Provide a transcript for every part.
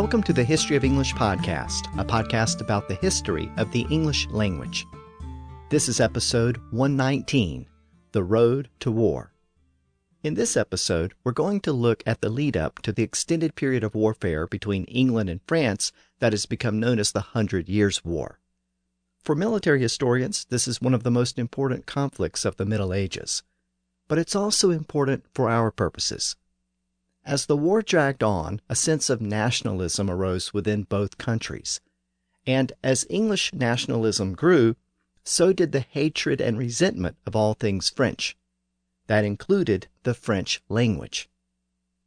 Welcome to the History of English podcast, a podcast about the history of the English language. This is episode 119 The Road to War. In this episode, we're going to look at the lead up to the extended period of warfare between England and France that has become known as the Hundred Years' War. For military historians, this is one of the most important conflicts of the Middle Ages. But it's also important for our purposes. As the war dragged on, a sense of nationalism arose within both countries. And as English nationalism grew, so did the hatred and resentment of all things French. That included the French language.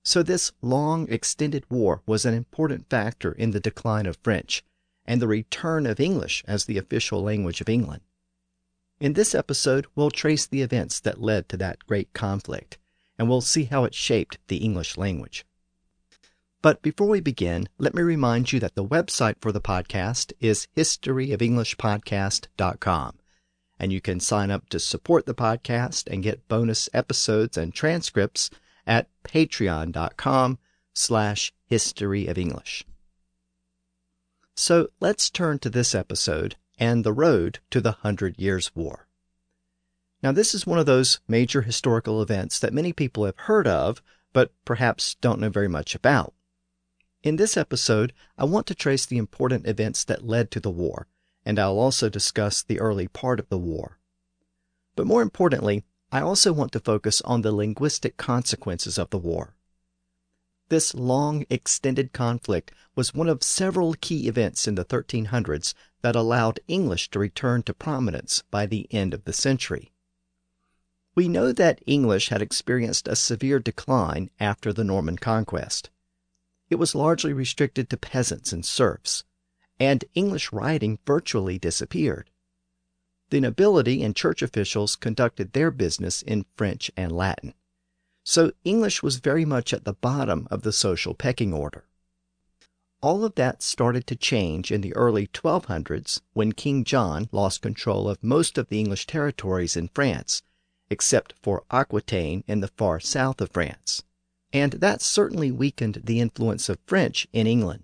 So this long extended war was an important factor in the decline of French and the return of English as the official language of England. In this episode, we'll trace the events that led to that great conflict and we'll see how it shaped the English language. But before we begin, let me remind you that the website for the podcast is historyofenglishpodcast.com, and you can sign up to support the podcast and get bonus episodes and transcripts at patreon.com slash history of English. So let's turn to this episode and the road to the Hundred Years' War. Now, this is one of those major historical events that many people have heard of, but perhaps don't know very much about. In this episode, I want to trace the important events that led to the war, and I'll also discuss the early part of the war. But more importantly, I also want to focus on the linguistic consequences of the war. This long, extended conflict was one of several key events in the 1300s that allowed English to return to prominence by the end of the century. We know that English had experienced a severe decline after the Norman conquest. It was largely restricted to peasants and serfs, and English writing virtually disappeared. The nobility and church officials conducted their business in French and Latin. So English was very much at the bottom of the social pecking order. All of that started to change in the early 1200s when King John lost control of most of the English territories in France except for Aquitaine in the far south of France, and that certainly weakened the influence of French in England.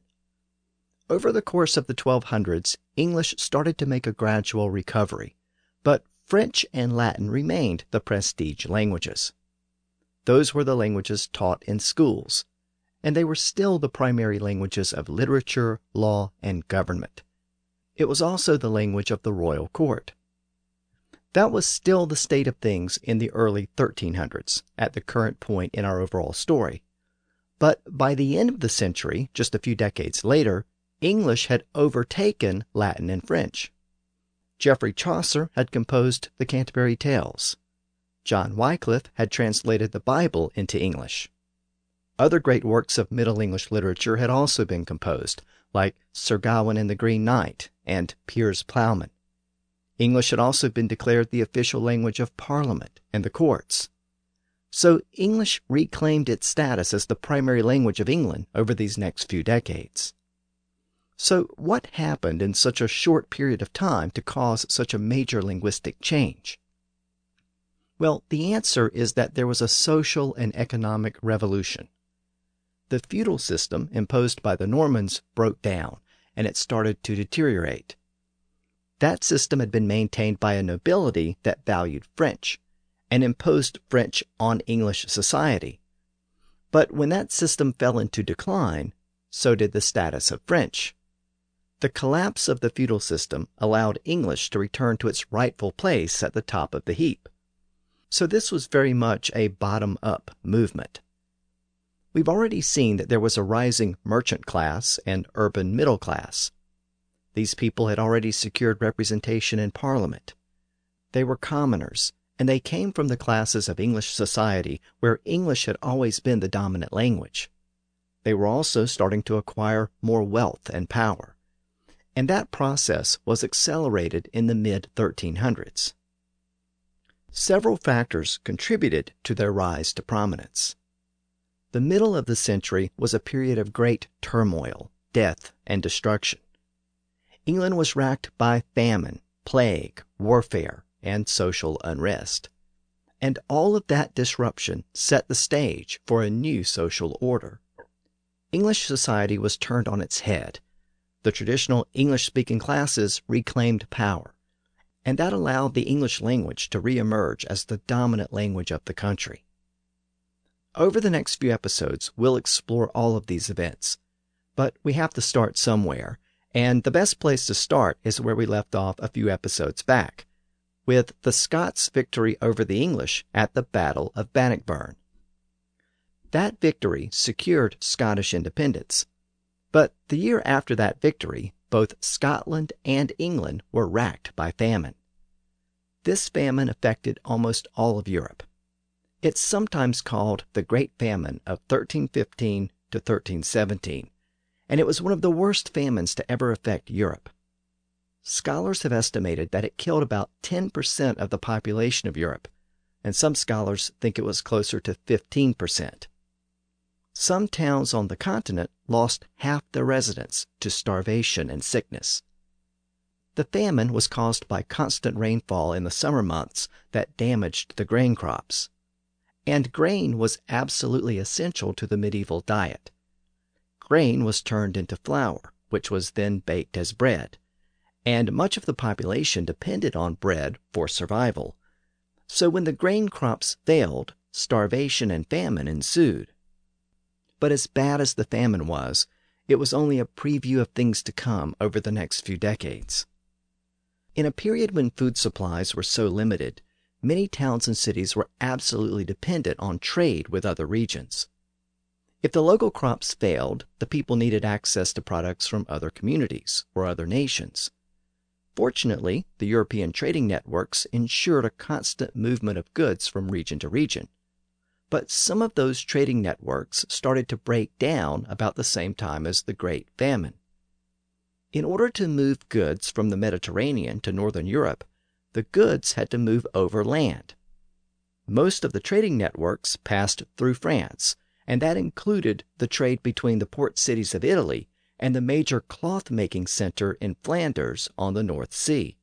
Over the course of the 1200s, English started to make a gradual recovery, but French and Latin remained the prestige languages. Those were the languages taught in schools, and they were still the primary languages of literature, law, and government. It was also the language of the royal court. That was still the state of things in the early 1300s, at the current point in our overall story. But by the end of the century, just a few decades later, English had overtaken Latin and French. Geoffrey Chaucer had composed the Canterbury Tales. John Wycliffe had translated the Bible into English. Other great works of Middle English literature had also been composed, like Sir Gawain and the Green Knight and Piers Plowman. English had also been declared the official language of Parliament and the courts. So English reclaimed its status as the primary language of England over these next few decades. So, what happened in such a short period of time to cause such a major linguistic change? Well, the answer is that there was a social and economic revolution. The feudal system imposed by the Normans broke down, and it started to deteriorate. That system had been maintained by a nobility that valued French and imposed French on English society. But when that system fell into decline, so did the status of French. The collapse of the feudal system allowed English to return to its rightful place at the top of the heap. So this was very much a bottom up movement. We've already seen that there was a rising merchant class and urban middle class. These people had already secured representation in Parliament. They were commoners, and they came from the classes of English society where English had always been the dominant language. They were also starting to acquire more wealth and power. And that process was accelerated in the mid 1300s. Several factors contributed to their rise to prominence. The middle of the century was a period of great turmoil, death, and destruction. England was racked by famine, plague, warfare, and social unrest. And all of that disruption set the stage for a new social order. English society was turned on its head. The traditional English speaking classes reclaimed power, and that allowed the English language to reemerge as the dominant language of the country. Over the next few episodes, we'll explore all of these events. But we have to start somewhere, and the best place to start is where we left off a few episodes back, with the Scots' victory over the English at the Battle of Bannockburn. That victory secured Scottish independence. But the year after that victory, both Scotland and England were racked by famine. This famine affected almost all of Europe. It's sometimes called the Great Famine of 1315 to 1317, and it was one of the worst famines to ever affect Europe. Scholars have estimated that it killed about 10% of the population of Europe, and some scholars think it was closer to 15%. Some towns on the continent lost half their residents to starvation and sickness. The famine was caused by constant rainfall in the summer months that damaged the grain crops. And grain was absolutely essential to the medieval diet. Grain was turned into flour, which was then baked as bread, and much of the population depended on bread for survival. So when the grain crops failed, starvation and famine ensued. But as bad as the famine was, it was only a preview of things to come over the next few decades. In a period when food supplies were so limited, many towns and cities were absolutely dependent on trade with other regions. If the local crops failed, the people needed access to products from other communities or other nations. Fortunately, the European trading networks ensured a constant movement of goods from region to region, but some of those trading networks started to break down about the same time as the Great Famine. In order to move goods from the Mediterranean to northern Europe, the goods had to move overland. Most of the trading networks passed through France, and that included the trade between the port cities of Italy and the major cloth making center in Flanders on the North Sea.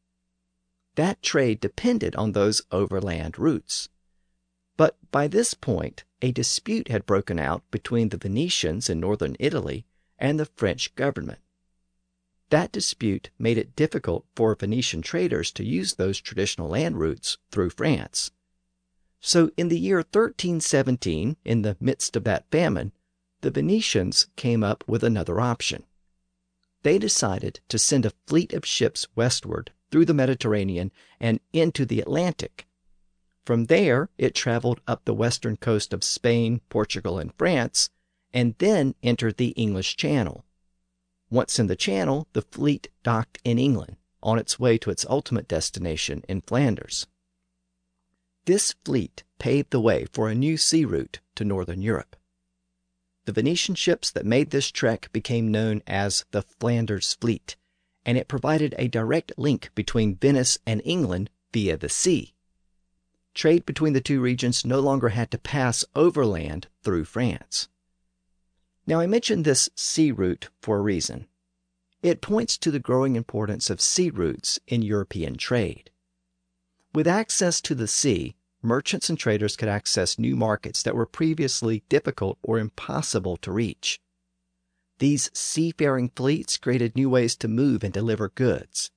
That trade depended on those overland routes. But by this point, a dispute had broken out between the Venetians in northern Italy and the French government. That dispute made it difficult for Venetian traders to use those traditional land routes through France. So in the year 1317, in the midst of that famine, the Venetians came up with another option. They decided to send a fleet of ships westward through the Mediterranean and into the Atlantic from there, it traveled up the western coast of Spain, Portugal, and France, and then entered the English Channel. Once in the Channel, the fleet docked in England, on its way to its ultimate destination in Flanders. This fleet paved the way for a new sea route to northern Europe. The Venetian ships that made this trek became known as the Flanders Fleet, and it provided a direct link between Venice and England via the sea trade between the two regions no longer had to pass overland through France. Now, I mentioned this sea route for a reason. It points to the growing importance of sea routes in European trade. With access to the sea, merchants and traders could access new markets that were previously difficult or impossible to reach. These seafaring fleets created new ways to move and deliver goods.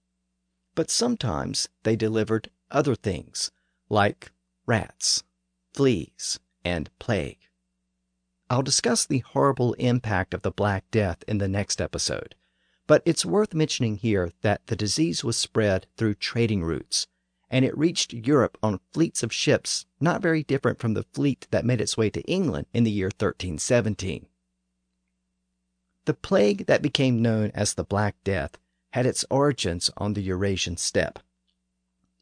But sometimes they delivered other things, like rats, fleas, and plague. I'll discuss the horrible impact of the Black Death in the next episode, but it's worth mentioning here that the disease was spread through trading routes, and it reached Europe on fleets of ships not very different from the fleet that made its way to England in the year 1317. The plague that became known as the Black Death had its origins on the Eurasian steppe.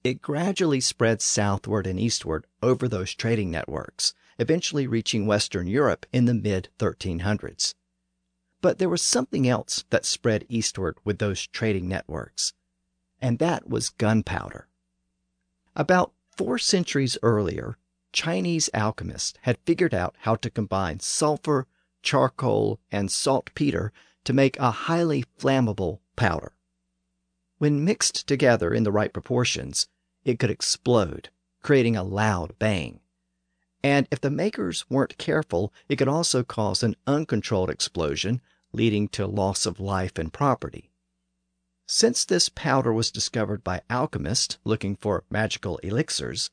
It gradually spread southward and eastward over those trading networks, eventually reaching Western Europe in the mid 1300s. But there was something else that spread eastward with those trading networks, and that was gunpowder. About four centuries earlier, Chinese alchemists had figured out how to combine sulfur, charcoal, and saltpeter to make a highly flammable powder. When mixed together in the right proportions, it could explode, creating a loud bang. And if the makers weren't careful, it could also cause an uncontrolled explosion, leading to loss of life and property. Since this powder was discovered by alchemists looking for magical elixirs,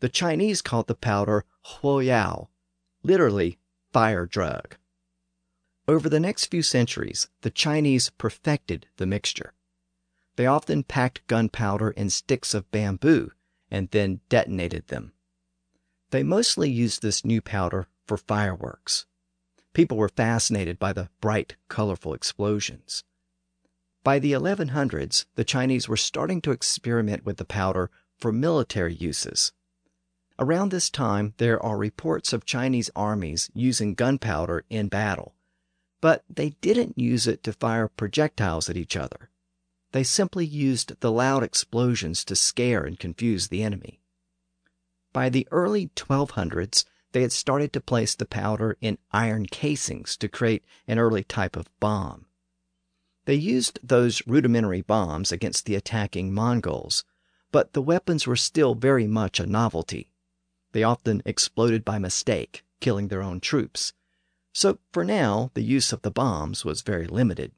the Chinese called the powder huoyao, literally fire drug. Over the next few centuries, the Chinese perfected the mixture. They often packed gunpowder in sticks of bamboo and then detonated them. They mostly used this new powder for fireworks. People were fascinated by the bright, colorful explosions. By the 1100s, the Chinese were starting to experiment with the powder for military uses. Around this time, there are reports of Chinese armies using gunpowder in battle, but they didn't use it to fire projectiles at each other. They simply used the loud explosions to scare and confuse the enemy. By the early 1200s, they had started to place the powder in iron casings to create an early type of bomb. They used those rudimentary bombs against the attacking Mongols, but the weapons were still very much a novelty. They often exploded by mistake, killing their own troops. So for now, the use of the bombs was very limited.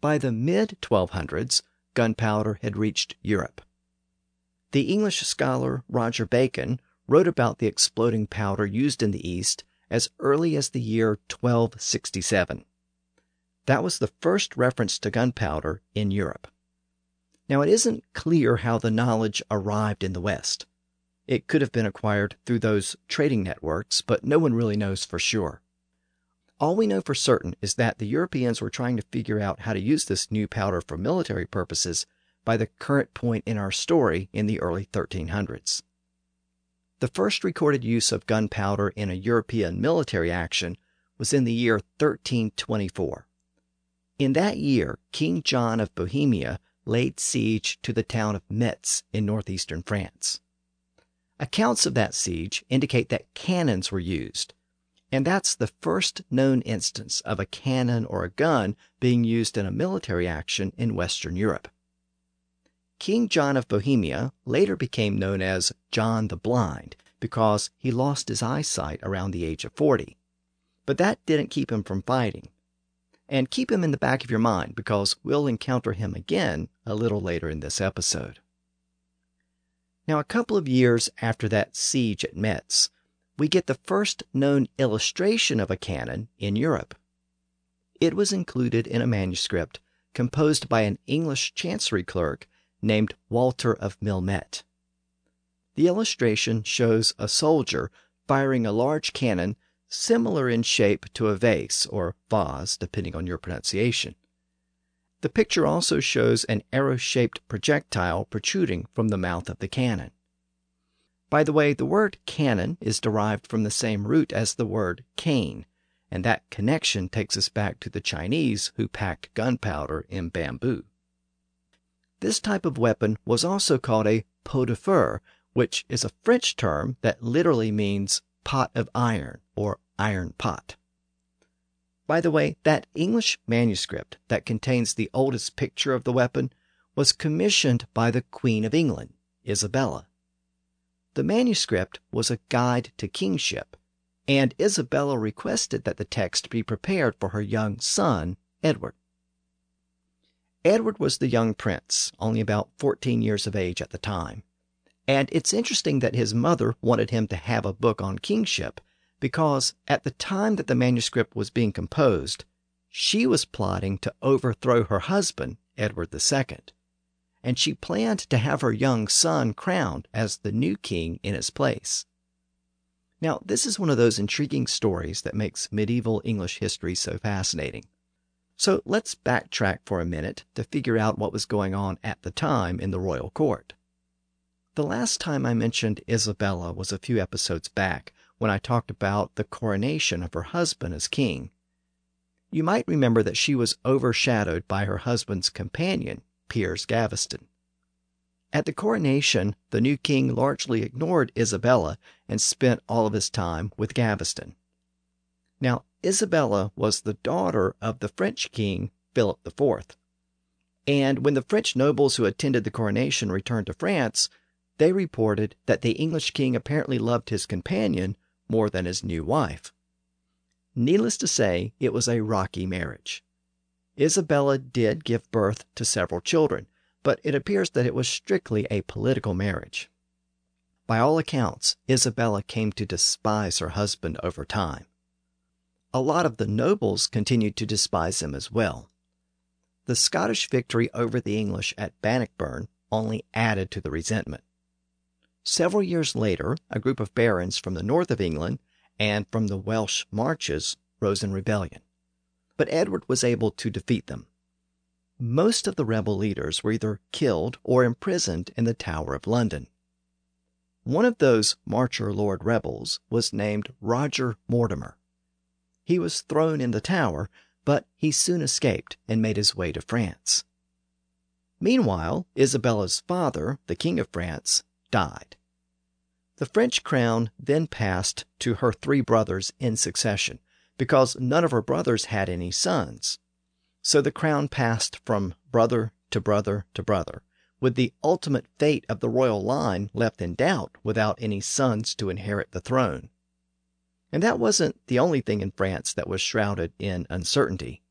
By the mid 1200s, gunpowder had reached Europe. The English scholar Roger Bacon wrote about the exploding powder used in the East as early as the year 1267. That was the first reference to gunpowder in Europe. Now, it isn't clear how the knowledge arrived in the West. It could have been acquired through those trading networks, but no one really knows for sure. All we know for certain is that the Europeans were trying to figure out how to use this new powder for military purposes by the current point in our story in the early 1300s. The first recorded use of gunpowder in a European military action was in the year 1324. In that year, King John of Bohemia laid siege to the town of Metz in northeastern France. Accounts of that siege indicate that cannons were used, and that's the first known instance of a cannon or a gun being used in a military action in Western Europe. King John of Bohemia later became known as John the Blind because he lost his eyesight around the age of 40. But that didn't keep him from fighting and keep him in the back of your mind because we'll encounter him again a little later in this episode. Now, a couple of years after that siege at Metz, we get the first known illustration of a cannon in Europe. It was included in a manuscript composed by an English chancery clerk named Walter of Milemete. The illustration shows a soldier firing a large cannon similar in shape to a vase or vase, depending on your pronunciation. The picture also shows an arrow shaped projectile protruding from the mouth of the cannon. By the way, the word cannon is derived from the same root as the word cane, and that connection takes us back to the Chinese who packed gunpowder in bamboo. This type of weapon was also called a pot de fer, which is a French term that literally means pot of iron or iron pot. By the way, that English manuscript that contains the oldest picture of the weapon was commissioned by the Queen of England, Isabella. The manuscript was a guide to kingship, and Isabella requested that the text be prepared for her young son, Edward. Edward was the young prince, only about 14 years of age at the time. And it's interesting that his mother wanted him to have a book on kingship because at the time that the manuscript was being composed, she was plotting to overthrow her husband, Edward II, and she planned to have her young son crowned as the new king in his place. Now, this is one of those intriguing stories that makes medieval English history so fascinating. So let's backtrack for a minute to figure out what was going on at the time in the royal court. The last time I mentioned Isabella was a few episodes back when I talked about the coronation of her husband as king. You might remember that she was overshadowed by her husband's companion, Piers Gaveston. At the coronation, the new king largely ignored Isabella and spent all of his time with Gaveston. Now, Isabella was the daughter of the French king, Philip IV. And when the French nobles who attended the coronation returned to France, they reported that the English king apparently loved his companion more than his new wife. Needless to say, it was a rocky marriage. Isabella did give birth to several children, but it appears that it was strictly a political marriage. By all accounts, Isabella came to despise her husband over time. A lot of the nobles continued to despise him as well. The Scottish victory over the English at Bannockburn only added to the resentment. Several years later, a group of barons from the north of England and from the Welsh marches rose in rebellion. But Edward was able to defeat them. Most of the rebel leaders were either killed or imprisoned in the Tower of London. One of those Marcher Lord rebels was named Roger Mortimer. He was thrown in the Tower, but he soon escaped and made his way to France. Meanwhile, Isabella's father, the King of France, died. The French crown then passed to her three brothers in succession, because none of her brothers had any sons. So the crown passed from brother to brother to brother, with the ultimate fate of the royal line left in doubt without any sons to inherit the throne. And that wasn't the only thing in France that was shrouded in uncertainty.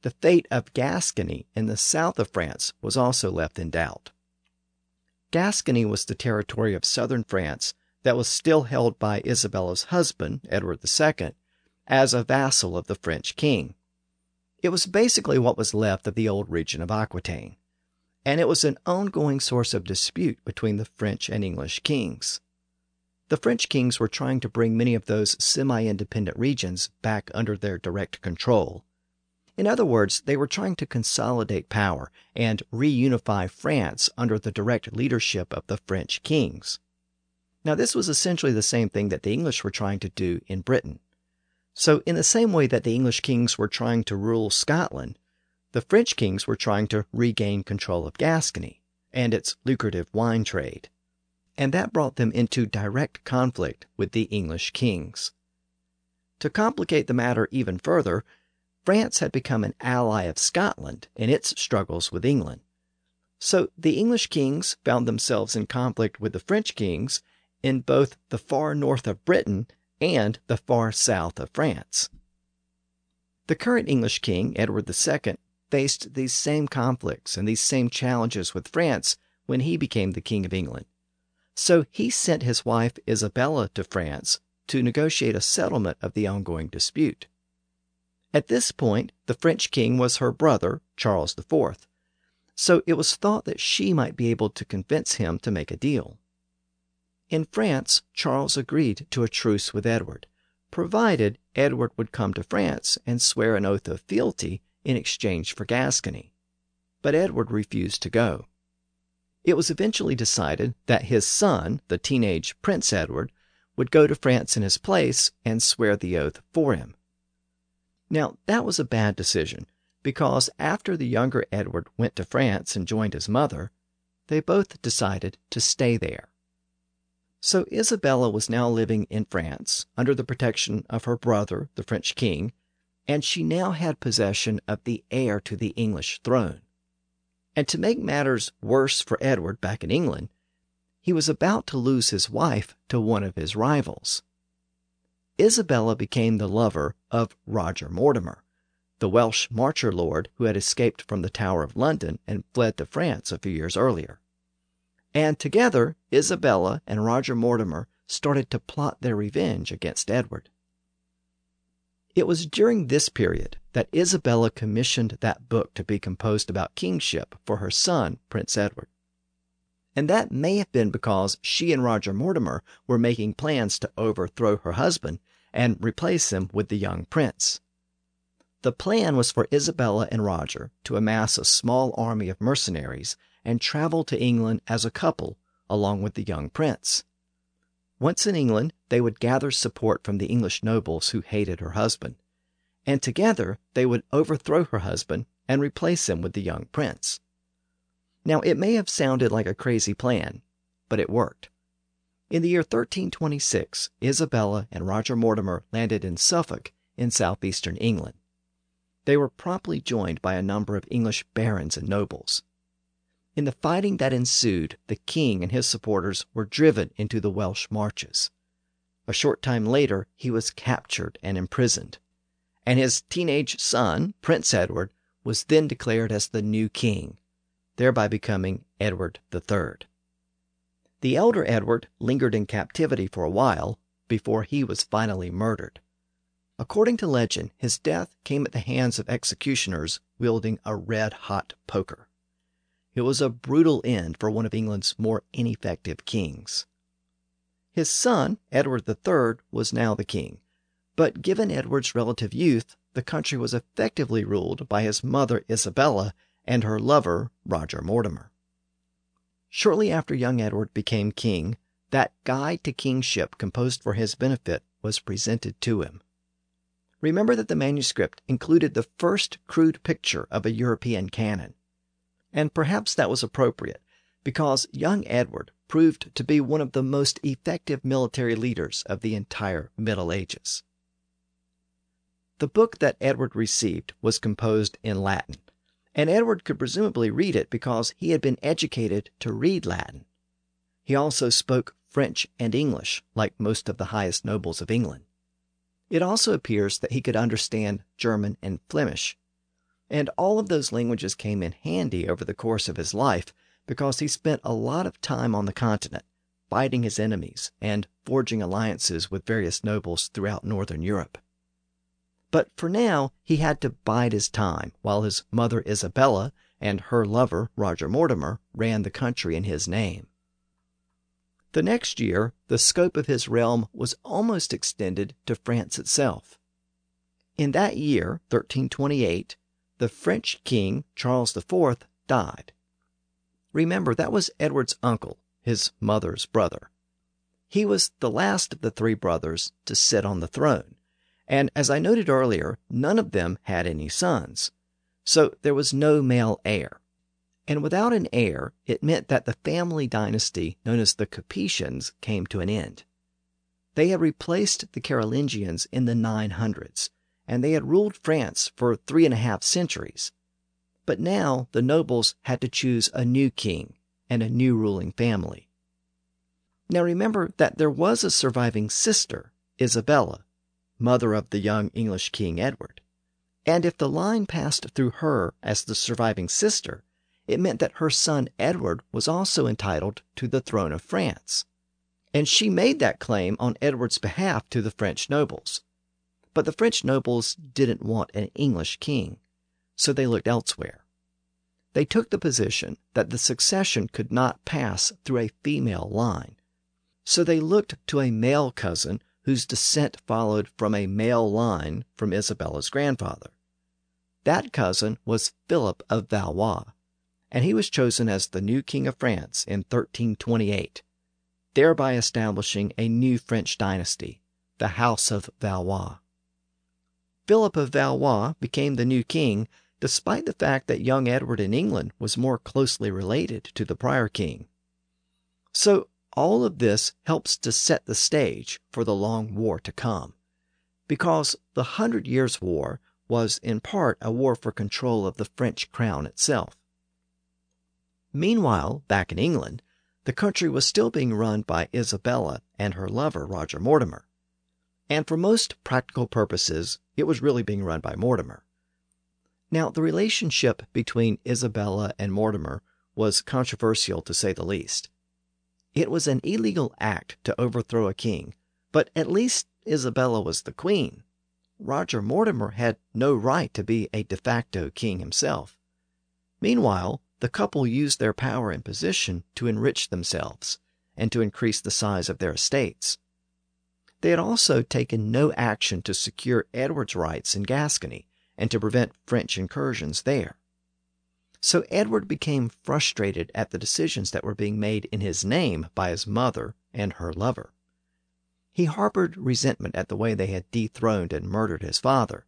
The fate of Gascony in the south of France was also left in doubt. Gascony was the territory of southern France that was still held by Isabella's husband, Edward II, as a vassal of the French king. It was basically what was left of the old region of Aquitaine, and it was an ongoing source of dispute between the French and English kings. The French kings were trying to bring many of those semi independent regions back under their direct control, in other words, they were trying to consolidate power and reunify France under the direct leadership of the French kings. Now, this was essentially the same thing that the English were trying to do in Britain. So, in the same way that the English kings were trying to rule Scotland, the French kings were trying to regain control of Gascony and its lucrative wine trade. And that brought them into direct conflict with the English kings. To complicate the matter even further, France had become an ally of Scotland in its struggles with England. So the English kings found themselves in conflict with the French kings in both the far north of Britain and the far south of France. The current English king, Edward II, faced these same conflicts and these same challenges with France when he became the King of England. So he sent his wife Isabella to France to negotiate a settlement of the ongoing dispute. At this point, the French king was her brother, Charles IV, so it was thought that she might be able to convince him to make a deal. In France, Charles agreed to a truce with Edward, provided Edward would come to France and swear an oath of fealty in exchange for Gascony. But Edward refused to go. It was eventually decided that his son, the teenage Prince Edward, would go to France in his place and swear the oath for him. Now, that was a bad decision because after the younger Edward went to France and joined his mother, they both decided to stay there. So Isabella was now living in France under the protection of her brother, the French king, and she now had possession of the heir to the English throne. And to make matters worse for Edward back in England, he was about to lose his wife to one of his rivals. Isabella became the lover of Roger Mortimer, the Welsh marcher lord who had escaped from the Tower of London and fled to France a few years earlier. And together, Isabella and Roger Mortimer started to plot their revenge against Edward. It was during this period that Isabella commissioned that book to be composed about kingship for her son, Prince Edward and that may have been because she and Roger Mortimer were making plans to overthrow her husband and replace him with the young prince. The plan was for Isabella and Roger to amass a small army of mercenaries and travel to England as a couple along with the young prince. Once in England, they would gather support from the English nobles who hated her husband, and together they would overthrow her husband and replace him with the young prince. Now, it may have sounded like a crazy plan, but it worked. In the year 1326, Isabella and Roger Mortimer landed in Suffolk in southeastern England. They were promptly joined by a number of English barons and nobles. In the fighting that ensued, the king and his supporters were driven into the Welsh marches. A short time later, he was captured and imprisoned, and his teenage son, Prince Edward, was then declared as the new king, thereby becoming Edward III. The elder Edward lingered in captivity for a while before he was finally murdered. According to legend, his death came at the hands of executioners wielding a red hot poker. It was a brutal end for one of England's more ineffective kings. His son, Edward III, was now the king, but given Edward's relative youth, the country was effectively ruled by his mother Isabella and her lover Roger Mortimer. Shortly after young Edward became king, that guide to kingship composed for his benefit was presented to him. Remember that the manuscript included the first crude picture of a European cannon. And perhaps that was appropriate, because young Edward proved to be one of the most effective military leaders of the entire Middle Ages. The book that Edward received was composed in Latin, and Edward could presumably read it because he had been educated to read Latin. He also spoke French and English, like most of the highest nobles of England. It also appears that he could understand German and Flemish, and all of those languages came in handy over the course of his life because he spent a lot of time on the continent, fighting his enemies and forging alliances with various nobles throughout northern Europe. But for now, he had to bide his time while his mother Isabella and her lover, Roger Mortimer, ran the country in his name. The next year, the scope of his realm was almost extended to France itself. In that year, 1328, the French king, Charles IV, died. Remember, that was Edward's uncle, his mother's brother. He was the last of the three brothers to sit on the throne, and as I noted earlier, none of them had any sons, so there was no male heir. And without an heir, it meant that the family dynasty known as the Capetians came to an end. They had replaced the Carolingians in the 900s, and they had ruled France for three and a half centuries. But now the nobles had to choose a new king and a new ruling family. Now remember that there was a surviving sister, Isabella, mother of the young English King Edward. And if the line passed through her as the surviving sister, it meant that her son Edward was also entitled to the throne of France. And she made that claim on Edward's behalf to the French nobles. But the French nobles didn't want an English king, so they looked elsewhere. They took the position that the succession could not pass through a female line, so they looked to a male cousin whose descent followed from a male line from Isabella's grandfather. That cousin was Philip of Valois, and he was chosen as the new king of France in 1328, thereby establishing a new French dynasty, the House of Valois. Philip of Valois became the new king despite the fact that young Edward in England was more closely related to the prior king. So all of this helps to set the stage for the long war to come, because the Hundred Years' War was in part a war for control of the French crown itself. Meanwhile, back in England, the country was still being run by Isabella and her lover, Roger Mortimer. And for most practical purposes, it was really being run by Mortimer. Now, the relationship between Isabella and Mortimer was controversial to say the least. It was an illegal act to overthrow a king, but at least Isabella was the queen. Roger Mortimer had no right to be a de facto king himself. Meanwhile, the couple used their power and position to enrich themselves and to increase the size of their estates. They had also taken no action to secure Edward's rights in Gascony and to prevent French incursions there. So Edward became frustrated at the decisions that were being made in his name by his mother and her lover. He harbored resentment at the way they had dethroned and murdered his father,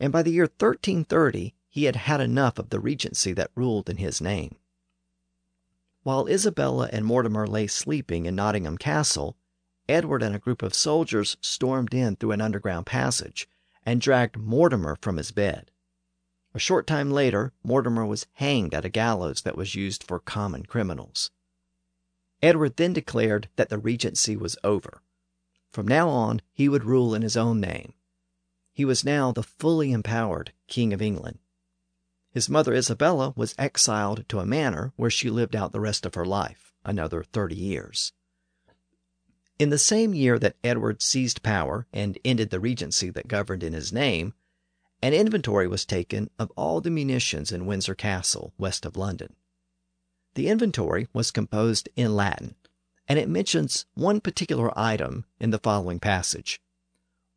and by the year 1330 he had had enough of the regency that ruled in his name. While Isabella and Mortimer lay sleeping in Nottingham Castle, Edward and a group of soldiers stormed in through an underground passage and dragged Mortimer from his bed. A short time later, Mortimer was hanged at a gallows that was used for common criminals. Edward then declared that the regency was over. From now on, he would rule in his own name. He was now the fully empowered King of England. His mother Isabella was exiled to a manor where she lived out the rest of her life, another 30 years. In the same year that Edward seized power and ended the regency that governed in his name, an inventory was taken of all the munitions in Windsor Castle, west of London. The inventory was composed in Latin, and it mentions one particular item in the following passage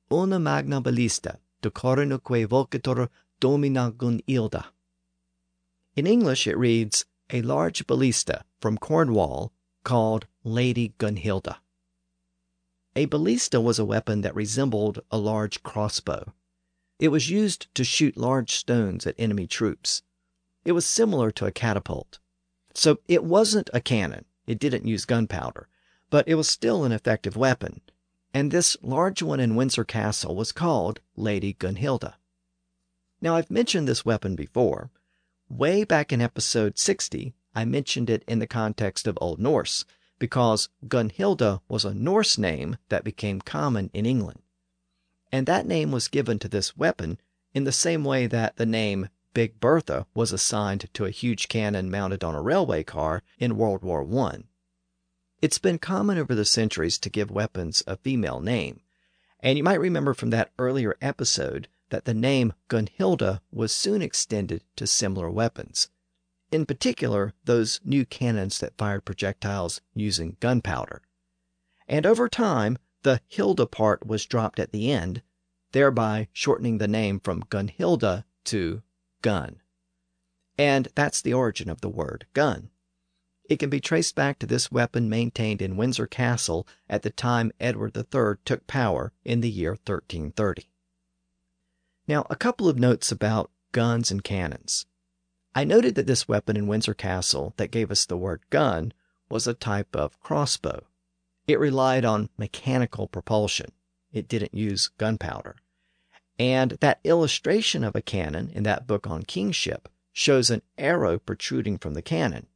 Una magna ballista, decorinoque vocator domina Gunilda. In English it reads, A large ballista from Cornwall called Lady Gunhilda. A ballista was a weapon that resembled a large crossbow. It was used to shoot large stones at enemy troops. It was similar to a catapult. So it wasn't a cannon, it didn't use gunpowder, but it was still an effective weapon, and this large one in Windsor Castle was called Lady Gunhilda. Now, I've mentioned this weapon before. Way back in episode 60, I mentioned it in the context of Old Norse, because Gunhilda was a Norse name that became common in England. And that name was given to this weapon in the same way that the name Big Bertha was assigned to a huge cannon mounted on a railway car in World War I. It's been common over the centuries to give weapons a female name, and you might remember from that earlier episode that the name Gunhilda was soon extended to similar weapons, in particular those new cannons that fired projectiles using gunpowder. And over time, the Hilda part was dropped at the end, thereby shortening the name from Gunhilda to gun. And that's the origin of the word gun. It can be traced back to this weapon maintained in Windsor Castle at the time Edward III took power in the year 1330. Now, a couple of notes about guns and cannons. I noted that this weapon in Windsor Castle that gave us the word gun was a type of crossbow. It relied on mechanical propulsion. It didn't use gunpowder. And that illustration of a cannon in that book on kingship shows an arrow protruding from the cannon.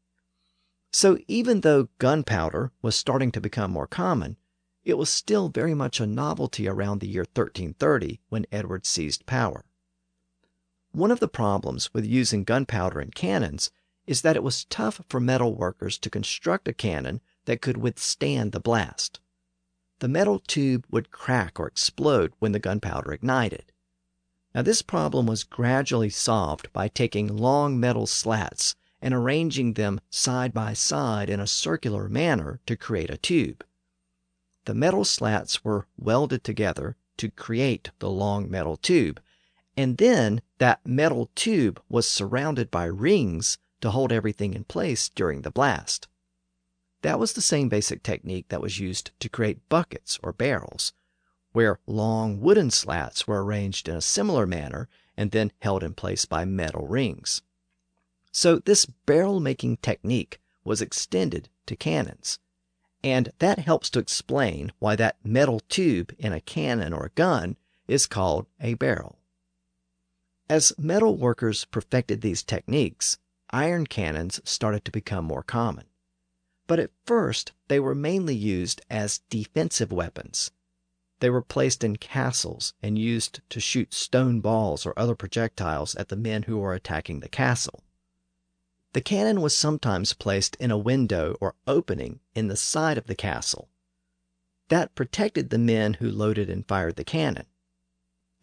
So even though gunpowder was starting to become more common, it was still very much a novelty around the year 1330 when Edward seized power. One of the problems with using gunpowder in cannons is that it was tough for metal workers to construct a cannon that could withstand the blast. The metal tube would crack or explode when the gunpowder ignited. Now, this problem was gradually solved by taking long metal slats and arranging them side by side in a circular manner to create a tube. The metal slats were welded together to create the long metal tube, and then that metal tube was surrounded by rings to hold everything in place during the blast. That was the same basic technique that was used to create buckets or barrels where long wooden slats were arranged in a similar manner and then held in place by metal rings. So this barrel making technique was extended to cannons. And that helps to explain why that metal tube in a cannon or a gun is called a barrel. As metal workers perfected these techniques, iron cannons started to become more common. But at first, they were mainly used as defensive weapons they were placed in castles and used to shoot stone balls or other projectiles at the men who were attacking the castle. The cannon was sometimes placed in a window or opening in the side of the castle. That protected the men who loaded and fired the cannon.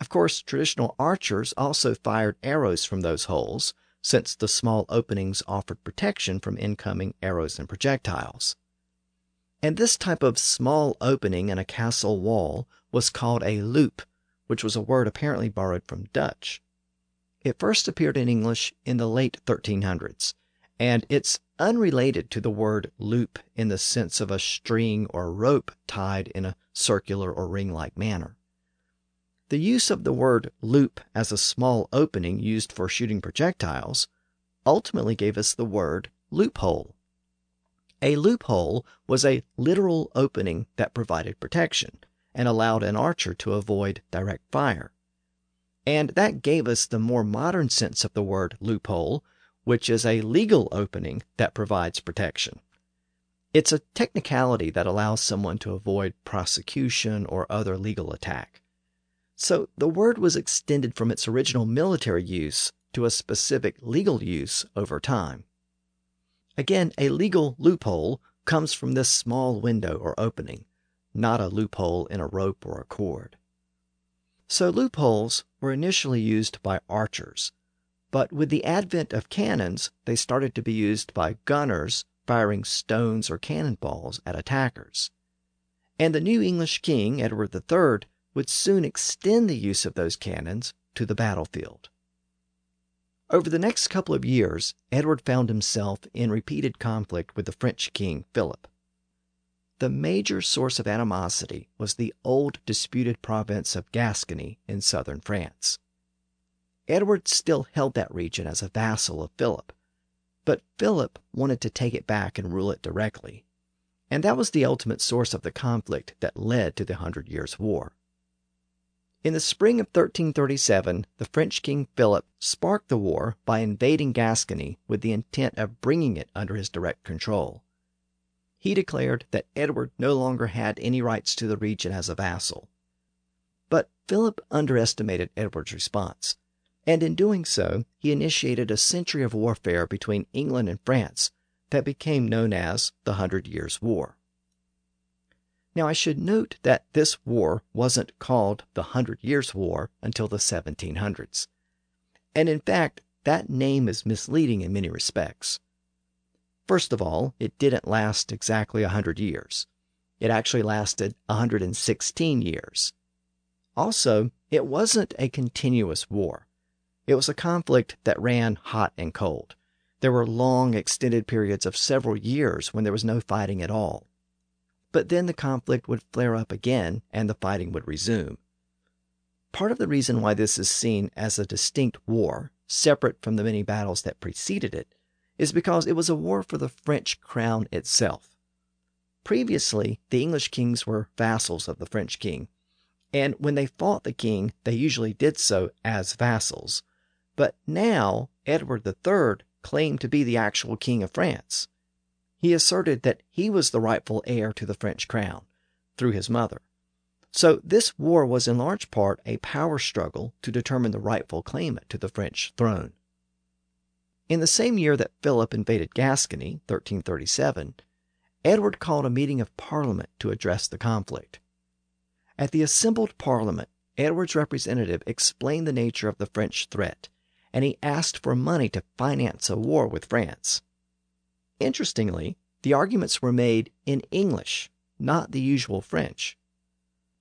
Of course, traditional archers also fired arrows from those holes, since the small openings offered protection from incoming arrows and projectiles. And this type of small opening in a castle wall was called a loop, which was a word apparently borrowed from Dutch. It first appeared in English in the late 1300s, and it's unrelated to the word loop in the sense of a string or rope tied in a circular or ring like manner. The use of the word loop as a small opening used for shooting projectiles ultimately gave us the word loophole. A loophole was a literal opening that provided protection and allowed an archer to avoid direct fire. And that gave us the more modern sense of the word loophole, which is a legal opening that provides protection. It's a technicality that allows someone to avoid prosecution or other legal attack. So the word was extended from its original military use to a specific legal use over time. Again, a legal loophole comes from this small window or opening, not a loophole in a rope or a cord. So loopholes were initially used by archers, but with the advent of cannons, they started to be used by gunners firing stones or cannonballs at attackers. And the new English king, Edward III, would soon extend the use of those cannons to the battlefield. Over the next couple of years, Edward found himself in repeated conflict with the French king, Philip. The major source of animosity was the old disputed province of Gascony in southern France. Edward still held that region as a vassal of Philip, but Philip wanted to take it back and rule it directly. And that was the ultimate source of the conflict that led to the Hundred Years' War. In the spring of 1337, the French King Philip sparked the war by invading Gascony with the intent of bringing it under his direct control. He declared that Edward no longer had any rights to the region as a vassal. But Philip underestimated Edward's response, and in doing so, he initiated a century of warfare between England and France that became known as the Hundred Years' War. Now, I should note that this war wasn't called the Hundred Years' War until the 1700s. And in fact, that name is misleading in many respects. First of all, it didn't last exactly a 100 years. It actually lasted 116 years. Also, it wasn't a continuous war. It was a conflict that ran hot and cold. There were long, extended periods of several years when there was no fighting at all but then the conflict would flare up again and the fighting would resume. Part of the reason why this is seen as a distinct war, separate from the many battles that preceded it, is because it was a war for the French crown itself. Previously, the English kings were vassals of the French king, and when they fought the king, they usually did so as vassals. But now, Edward III claimed to be the actual king of France. He asserted that he was the rightful heir to the French crown through his mother. So this war was in large part a power struggle to determine the rightful claimant to the French throne. In the same year that Philip invaded Gascony, 1337, Edward called a meeting of Parliament to address the conflict. At the assembled Parliament, Edward's representative explained the nature of the French threat, and he asked for money to finance a war with France. Interestingly, the arguments were made in English, not the usual French.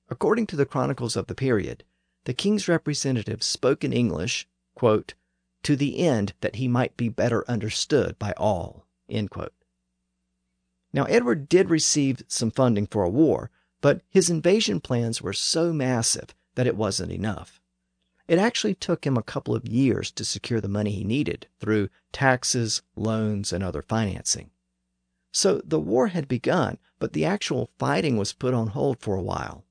According to the chronicles of the period, the king's representative spoke in English, quote, to the end that he might be better understood by all. Now, Edward did receive some funding for a war, but his invasion plans were so massive that it wasn't enough. It actually took him a couple of years to secure the money he needed through taxes, loans, and other financing. So the war had begun, but the actual fighting was put on hold for a while.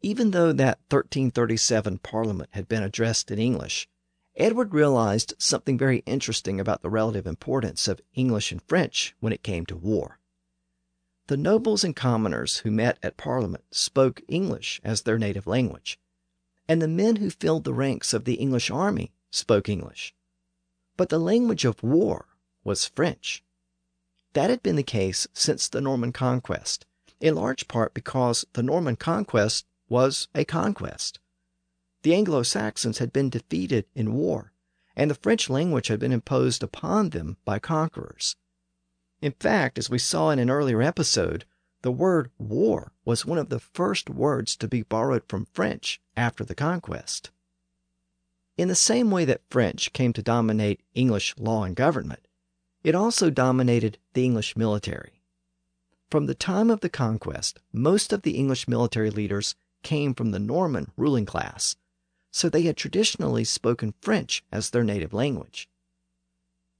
Even though that 1337 Parliament had been addressed in English, Edward realized something very interesting about the relative importance of English and French when it came to war. The nobles and commoners who met at Parliament spoke English as their native language, and the men who filled the ranks of the English army spoke English. But the language of war was French. That had been the case since the Norman conquest, in large part because the Norman conquest was a conquest. The Anglo Saxons had been defeated in war, and the French language had been imposed upon them by conquerors. In fact, as we saw in an earlier episode, the word war was one of the first words to be borrowed from French after the conquest. In the same way that French came to dominate English law and government, it also dominated the English military. From the time of the conquest, most of the English military leaders came from the Norman ruling class, so they had traditionally spoken French as their native language.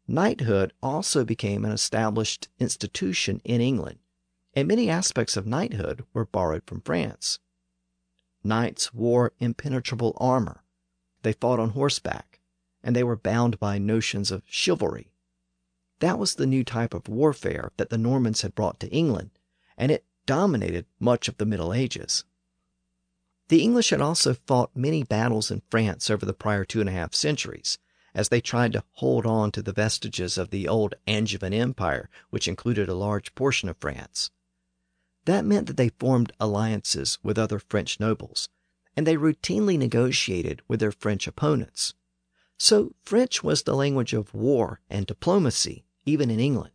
Knighthood also became an established institution in England and many aspects of knighthood were borrowed from France. knights wore impenetrable armor. They fought on horseback, and they were bound by notions of chivalry. That was the new type of warfare that the Normans had brought to England, and it dominated much of the Middle Ages. The English had also fought many battles in France over the prior two and a half centuries, as they tried to hold on to the vestiges of the old Angevin Empire, which included a large portion of France. That meant that they formed alliances with other French nobles, and they routinely negotiated with their French opponents. So French was the language of war and diplomacy, even in England.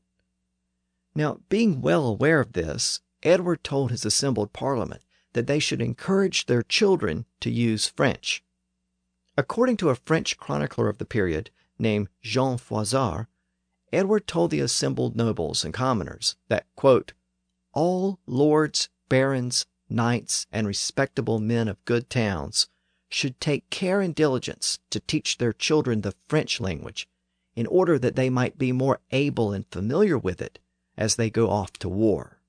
Now, being well aware of this, Edward told his assembled parliament that they should encourage their children to use French. According to a French chronicler of the period named Jean Froissart, Edward told the assembled nobles and commoners that, quote, all lords, barons, knights, and respectable men of good towns should take care and diligence to teach their children the French language, in order that they might be more able and familiar with it as they go off to war.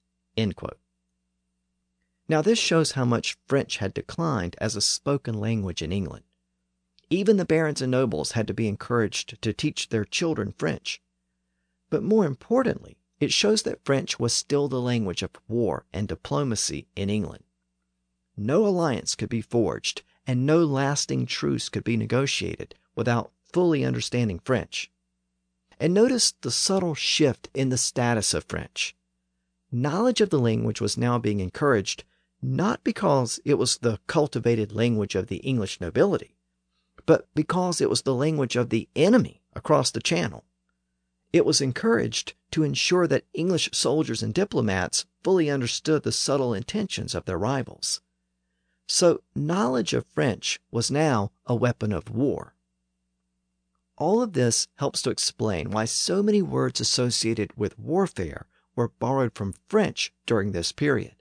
Now, this shows how much French had declined as a spoken language in England. Even the barons and nobles had to be encouraged to teach their children French. But more importantly, it shows that French was still the language of war and diplomacy in England. No alliance could be forged and no lasting truce could be negotiated without fully understanding French. And notice the subtle shift in the status of French. Knowledge of the language was now being encouraged not because it was the cultivated language of the English nobility, but because it was the language of the enemy across the channel. It was encouraged to ensure that English soldiers and diplomats fully understood the subtle intentions of their rivals. So, knowledge of French was now a weapon of war. All of this helps to explain why so many words associated with warfare were borrowed from French during this period.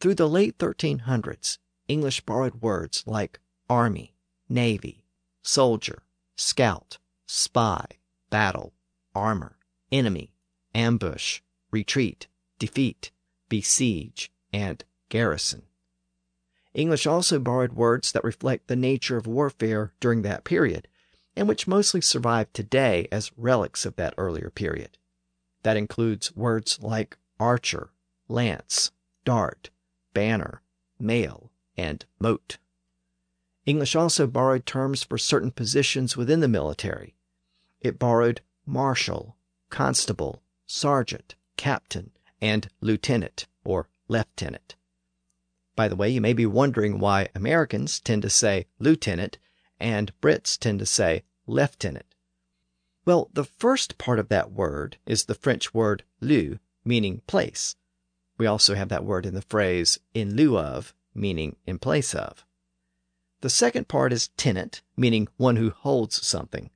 Through the late 1300s, English borrowed words like army, navy, soldier, scout, spy, battle, armor, enemy, ambush, retreat, defeat, besiege, and garrison. English also borrowed words that reflect the nature of warfare during that period, and which mostly survive today as relics of that earlier period. That includes words like archer, lance, dart, banner, mail, and moat. English also borrowed terms for certain positions within the military. It borrowed marshal, constable, sergeant, captain, and lieutenant or lieutenant. By the way, you may be wondering why Americans tend to say lieutenant and Brits tend to say lieutenant. Well, the first part of that word is the French word lieu, meaning place. We also have that word in the phrase in lieu of, meaning in place of. The second part is tenant, meaning one who holds something.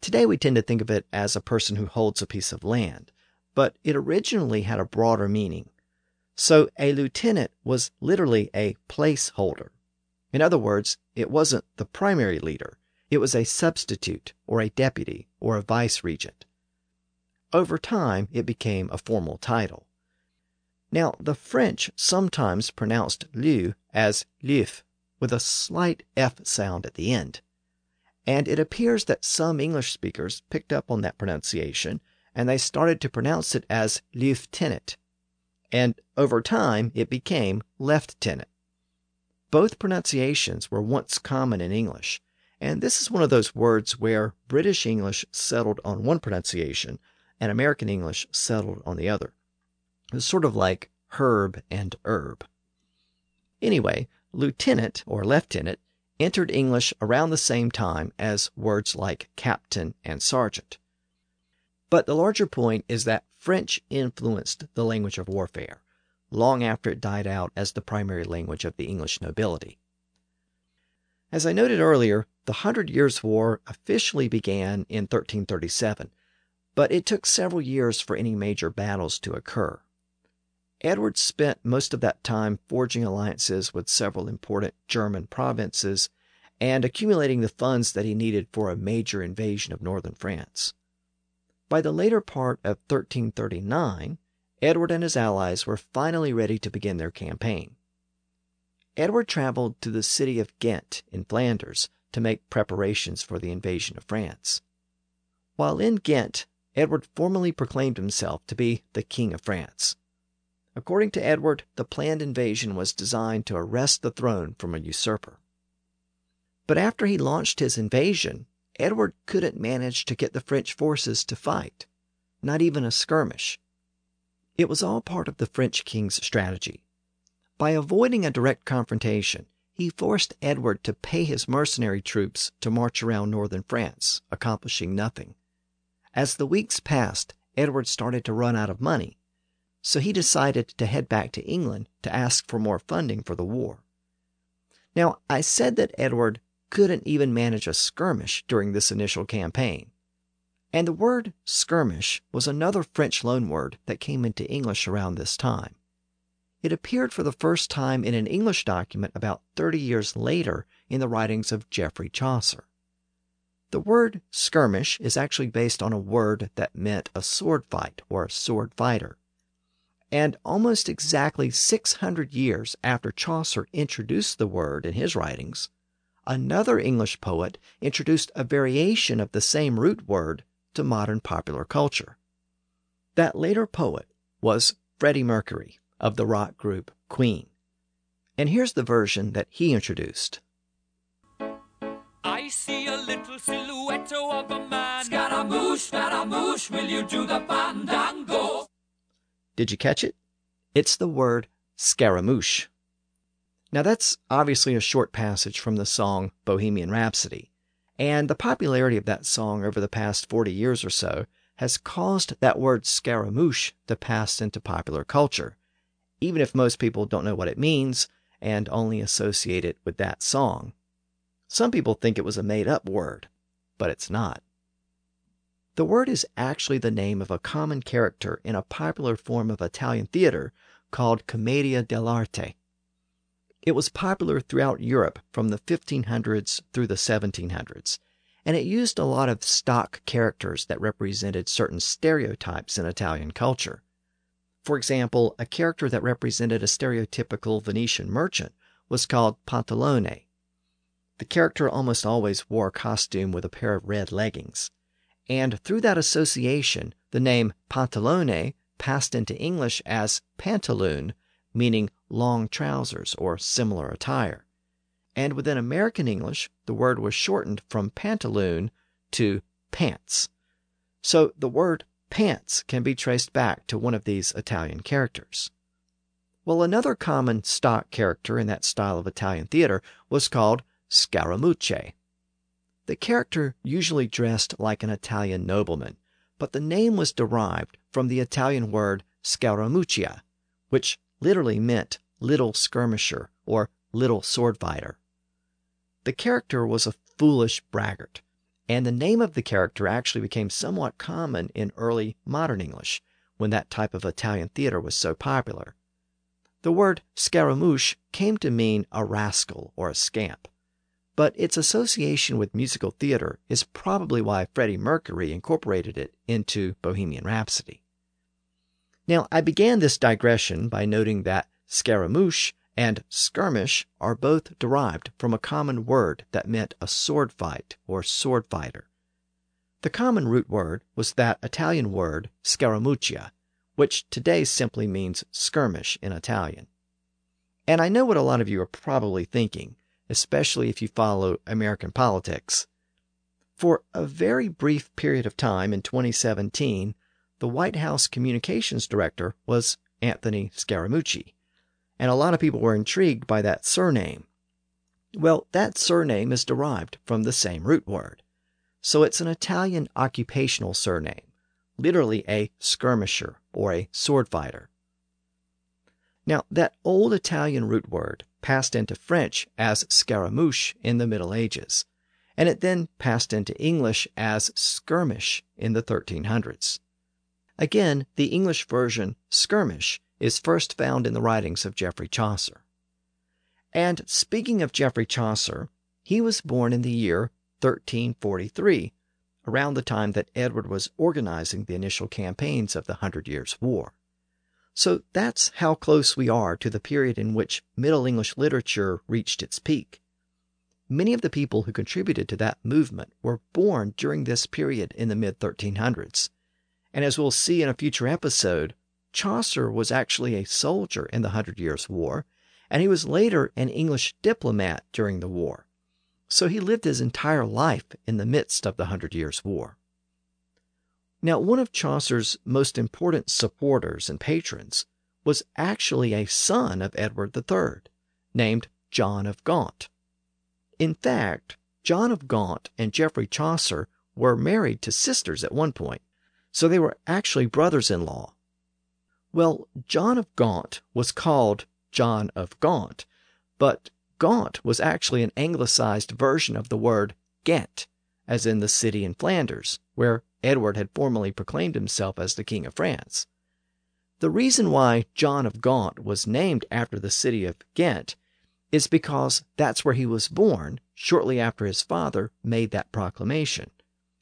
Today we tend to think of it as a person who holds a piece of land, but it originally had a broader meaning. So a lieutenant was literally a placeholder. In other words, it wasn't the primary leader, it was a substitute or a deputy or a vice regent. Over time, it became a formal title. Now, the French sometimes pronounced lieu as lief, with a slight F sound at the end and it appears that some English speakers picked up on that pronunciation and they started to pronounce it as lieutenant. And over time, it became lieutenant. Both pronunciations were once common in English, and this is one of those words where British English settled on one pronunciation and American English settled on the other. It's sort of like herb and herb. Anyway, lieutenant or lieutenant entered English around the same time as words like captain and sergeant. But the larger point is that French influenced the language of warfare long after it died out as the primary language of the English nobility. As I noted earlier, the Hundred Years' War officially began in 1337, but it took several years for any major battles to occur. Edward spent most of that time forging alliances with several important German provinces and accumulating the funds that he needed for a major invasion of northern France. By the later part of 1339, Edward and his allies were finally ready to begin their campaign. Edward traveled to the city of Ghent in Flanders to make preparations for the invasion of France. While in Ghent, Edward formally proclaimed himself to be the King of France. According to Edward, the planned invasion was designed to arrest the throne from a usurper. But after he launched his invasion, Edward couldn't manage to get the French forces to fight, not even a skirmish. It was all part of the French king's strategy. By avoiding a direct confrontation, he forced Edward to pay his mercenary troops to march around northern France, accomplishing nothing. As the weeks passed, Edward started to run out of money, so he decided to head back to England to ask for more funding for the war. Now, I said that Edward couldn't even manage a skirmish during this initial campaign. And the word skirmish was another French loanword that came into English around this time. It appeared for the first time in an English document about 30 years later in the writings of Geoffrey Chaucer. The word skirmish is actually based on a word that meant a sword fight or a sword fighter. And almost exactly 600 years after Chaucer introduced the word in his writings, another English poet introduced a variation of the same root word to modern popular culture. That later poet was Freddie Mercury of the rock group Queen. And here's the version that he introduced. I see a little silhouette of a man. Scaramouche, Scaramouche, will you do the fandango? Did you catch it? It's the word Scaramouche. Now, that's obviously a short passage from the song Bohemian Rhapsody, and the popularity of that song over the past 40 years or so has caused that word Scaramouche to pass into popular culture even if most people don't know what it means and only associate it with that song. Some people think it was a made up word, but it's not. The word is actually the name of a common character in a popular form of Italian theater called Commedia dell'arte. It was popular throughout Europe from the 1500s through the 1700s, and it used a lot of stock characters that represented certain stereotypes in Italian culture. For example, a character that represented a stereotypical Venetian merchant was called Pantalone. The character almost always wore a costume with a pair of red leggings. And through that association, the name Pantalone passed into English as pantaloon, meaning long trousers or similar attire. And within American English, the word was shortened from pantaloon to pants. So the word pants can be traced back to one of these Italian characters. Well, another common stock character in that style of Italian theater was called Scaramucci. The character usually dressed like an Italian nobleman, but the name was derived from the Italian word scaramuccia, which literally meant little skirmisher or little sword fighter. The character was a foolish braggart and the name of the character actually became somewhat common in early modern English when that type of Italian theater was so popular. The word scaramouche came to mean a rascal or a scamp, but its association with musical theater is probably why Freddie Mercury incorporated it into Bohemian Rhapsody. Now, I began this digression by noting that Scaramouche and skirmish are both derived from a common word that meant a sword fight or sword fighter. The common root word was that Italian word scaramuccia, which today simply means skirmish in Italian. And I know what a lot of you are probably thinking, especially if you follow American politics. For a very brief period of time in 2017, the White House communications director was Anthony Scaramucci and a lot of people were intrigued by that surname. Well, that surname is derived from the same root word. So it's an Italian occupational surname, literally a skirmisher or a sword fighter. Now, that old Italian root word passed into French as scaramouche in the Middle Ages, and it then passed into English as skirmish in the 1300s. Again, the English version skirmish is first found in the writings of Geoffrey Chaucer. And speaking of Geoffrey Chaucer, he was born in the year 1343, around the time that Edward was organizing the initial campaigns of the Hundred Years' War. So that's how close we are to the period in which Middle English literature reached its peak. Many of the people who contributed to that movement were born during this period in the mid 1300s. And as we'll see in a future episode, Chaucer was actually a soldier in the Hundred Years' War, and he was later an English diplomat during the war. So he lived his entire life in the midst of the Hundred Years' War. Now, one of Chaucer's most important supporters and patrons was actually a son of Edward III, named John of Gaunt. In fact, John of Gaunt and Geoffrey Chaucer were married to sisters at one point, so they were actually brothers in law. Well, John of Gaunt was called John of Gaunt, but Gaunt was actually an anglicized version of the word Ghent, as in the city in Flanders, where Edward had formally proclaimed himself as the King of France. The reason why John of Gaunt was named after the city of Ghent is because that's where he was born shortly after his father made that proclamation,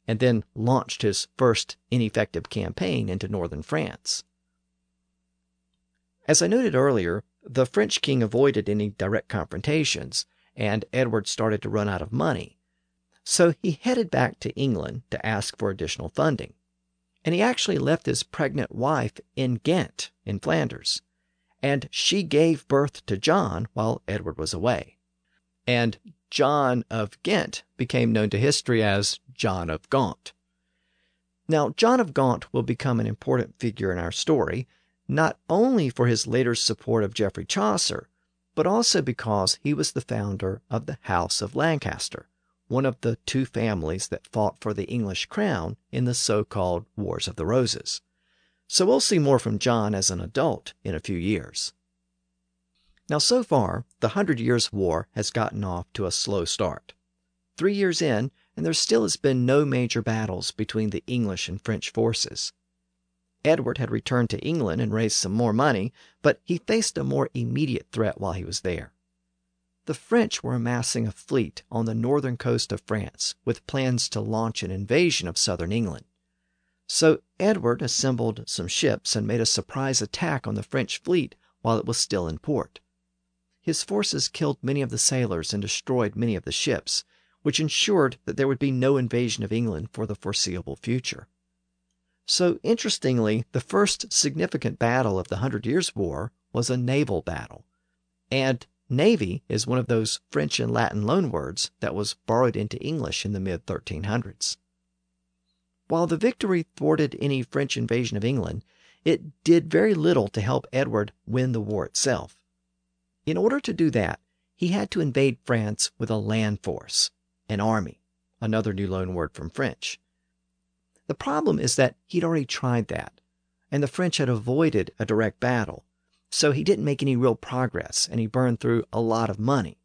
and then launched his first ineffective campaign into northern France. As I noted earlier, the French king avoided any direct confrontations, and Edward started to run out of money. So he headed back to England to ask for additional funding. And he actually left his pregnant wife in Ghent, in Flanders and she gave birth to John while Edward was away. And John of Ghent became known to history as John of Gaunt. Now, John of Gaunt will become an important figure in our story, not only for his later support of Geoffrey Chaucer, but also because he was the founder of the House of Lancaster, one of the two families that fought for the English crown in the so called Wars of the Roses. So we'll see more from John as an adult in a few years. Now, so far, the Hundred Years' War has gotten off to a slow start. Three years in, and there still has been no major battles between the English and French forces. Edward had returned to England and raised some more money, but he faced a more immediate threat while he was there. The French were amassing a fleet on the northern coast of France with plans to launch an invasion of southern England. So Edward assembled some ships and made a surprise attack on the French fleet while it was still in port. His forces killed many of the sailors and destroyed many of the ships, which ensured that there would be no invasion of England for the foreseeable future. So, interestingly, the first significant battle of the Hundred Years' War was a naval battle. And navy is one of those French and Latin loanwords that was borrowed into English in the mid 1300s. While the victory thwarted any French invasion of England, it did very little to help Edward win the war itself. In order to do that, he had to invade France with a land force, an army, another new loan word from French. The problem is that he'd already tried that, and the French had avoided a direct battle, so he didn't make any real progress and he burned through a lot of money.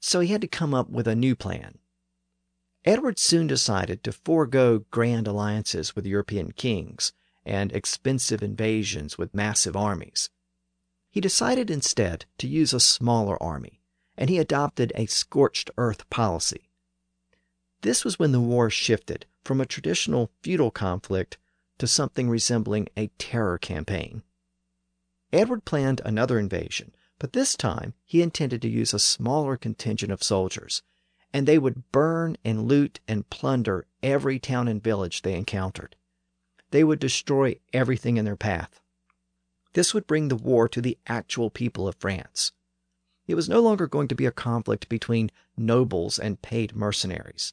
So he had to come up with a new plan. Edward soon decided to forego grand alliances with European kings and expensive invasions with massive armies. He decided instead to use a smaller army, and he adopted a scorched earth policy. This was when the war shifted from a traditional feudal conflict to something resembling a terror campaign. Edward planned another invasion, but this time he intended to use a smaller contingent of soldiers and they would burn and loot and plunder every town and village they encountered. They would destroy everything in their path. This would bring the war to the actual people of France. It was no longer going to be a conflict between nobles and paid mercenaries.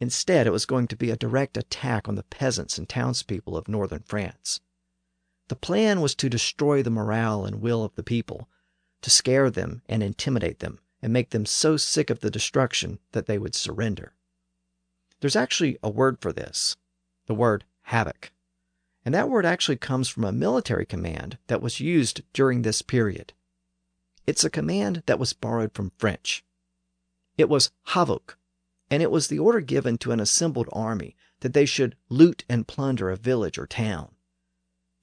Instead, it was going to be a direct attack on the peasants and townspeople of northern France. The plan was to destroy the morale and will of the people, to scare them and intimidate them, and make them so sick of the destruction that they would surrender. There's actually a word for this the word havoc. And that word actually comes from a military command that was used during this period. It's a command that was borrowed from French. It was havoc, and it was the order given to an assembled army that they should loot and plunder a village or town.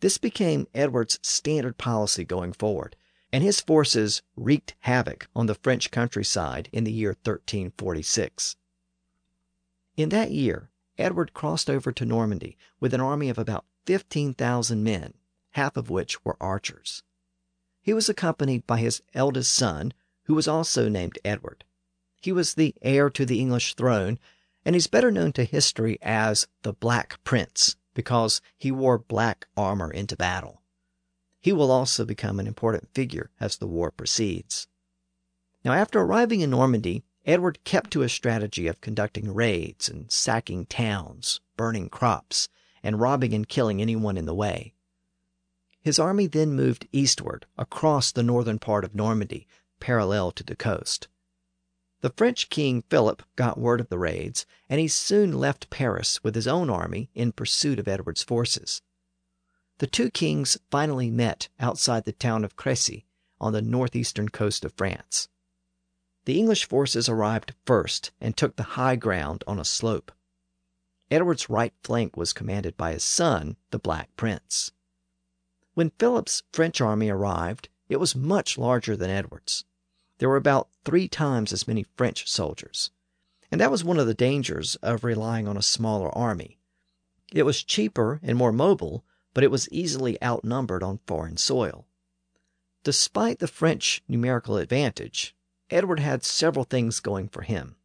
This became Edward's standard policy going forward, and his forces wreaked havoc on the French countryside in the year 1346. In that year, Edward crossed over to Normandy with an army of about 15,000 men, half of which were archers. He was accompanied by his eldest son, who was also named Edward. He was the heir to the English throne, and he's better known to history as the Black Prince because he wore black armor into battle. He will also become an important figure as the war proceeds. Now, after arriving in Normandy, Edward kept to a strategy of conducting raids and sacking towns, burning crops, and robbing and killing anyone in the way. His army then moved eastward across the northern part of Normandy, parallel to the coast. The French king Philip got word of the raids, and he soon left Paris with his own army in pursuit of Edward's forces. The two kings finally met outside the town of Crecy on the northeastern coast of France. The English forces arrived first and took the high ground on a slope. Edward's right flank was commanded by his son, the Black Prince. When Philip's French army arrived, it was much larger than Edward's. There were about three times as many French soldiers, and that was one of the dangers of relying on a smaller army. It was cheaper and more mobile, but it was easily outnumbered on foreign soil. Despite the French numerical advantage, Edward had several things going for him.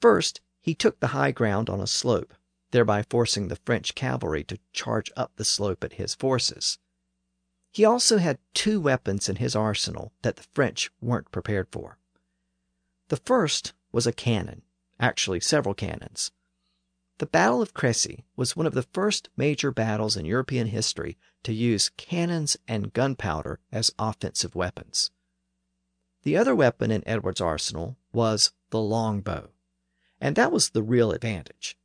First, he took the high ground on a slope, thereby forcing the French cavalry to charge up the slope at his forces. He also had two weapons in his arsenal that the French weren't prepared for. The first was a cannon, actually several cannons. The Battle of Crecy was one of the first major battles in European history to use cannons and gunpowder as offensive weapons. The other weapon in Edward's arsenal was the longbow, and that was the real advantage.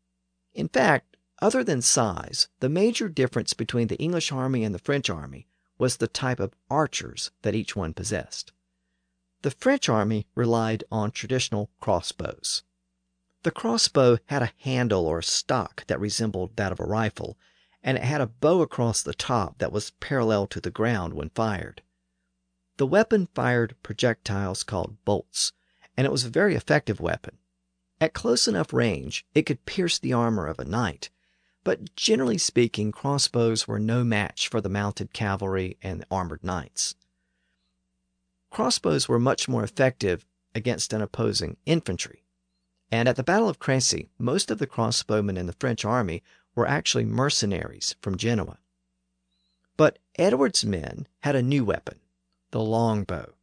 In fact, other than size, the major difference between the English army and the French army was the type of archers that each one possessed. The French army relied on traditional crossbows. The crossbow had a handle or stock that resembled that of a rifle, and it had a bow across the top that was parallel to the ground when fired. The weapon fired projectiles called bolts, and it was a very effective weapon. At close enough range, it could pierce the armor of a knight, but generally speaking, crossbows were no match for the mounted cavalry and armored knights. Crossbows were much more effective against an opposing infantry, and at the Battle of Crecy, most of the crossbowmen in the French army were actually mercenaries from Genoa. But Edward's men had a new weapon, the longbow.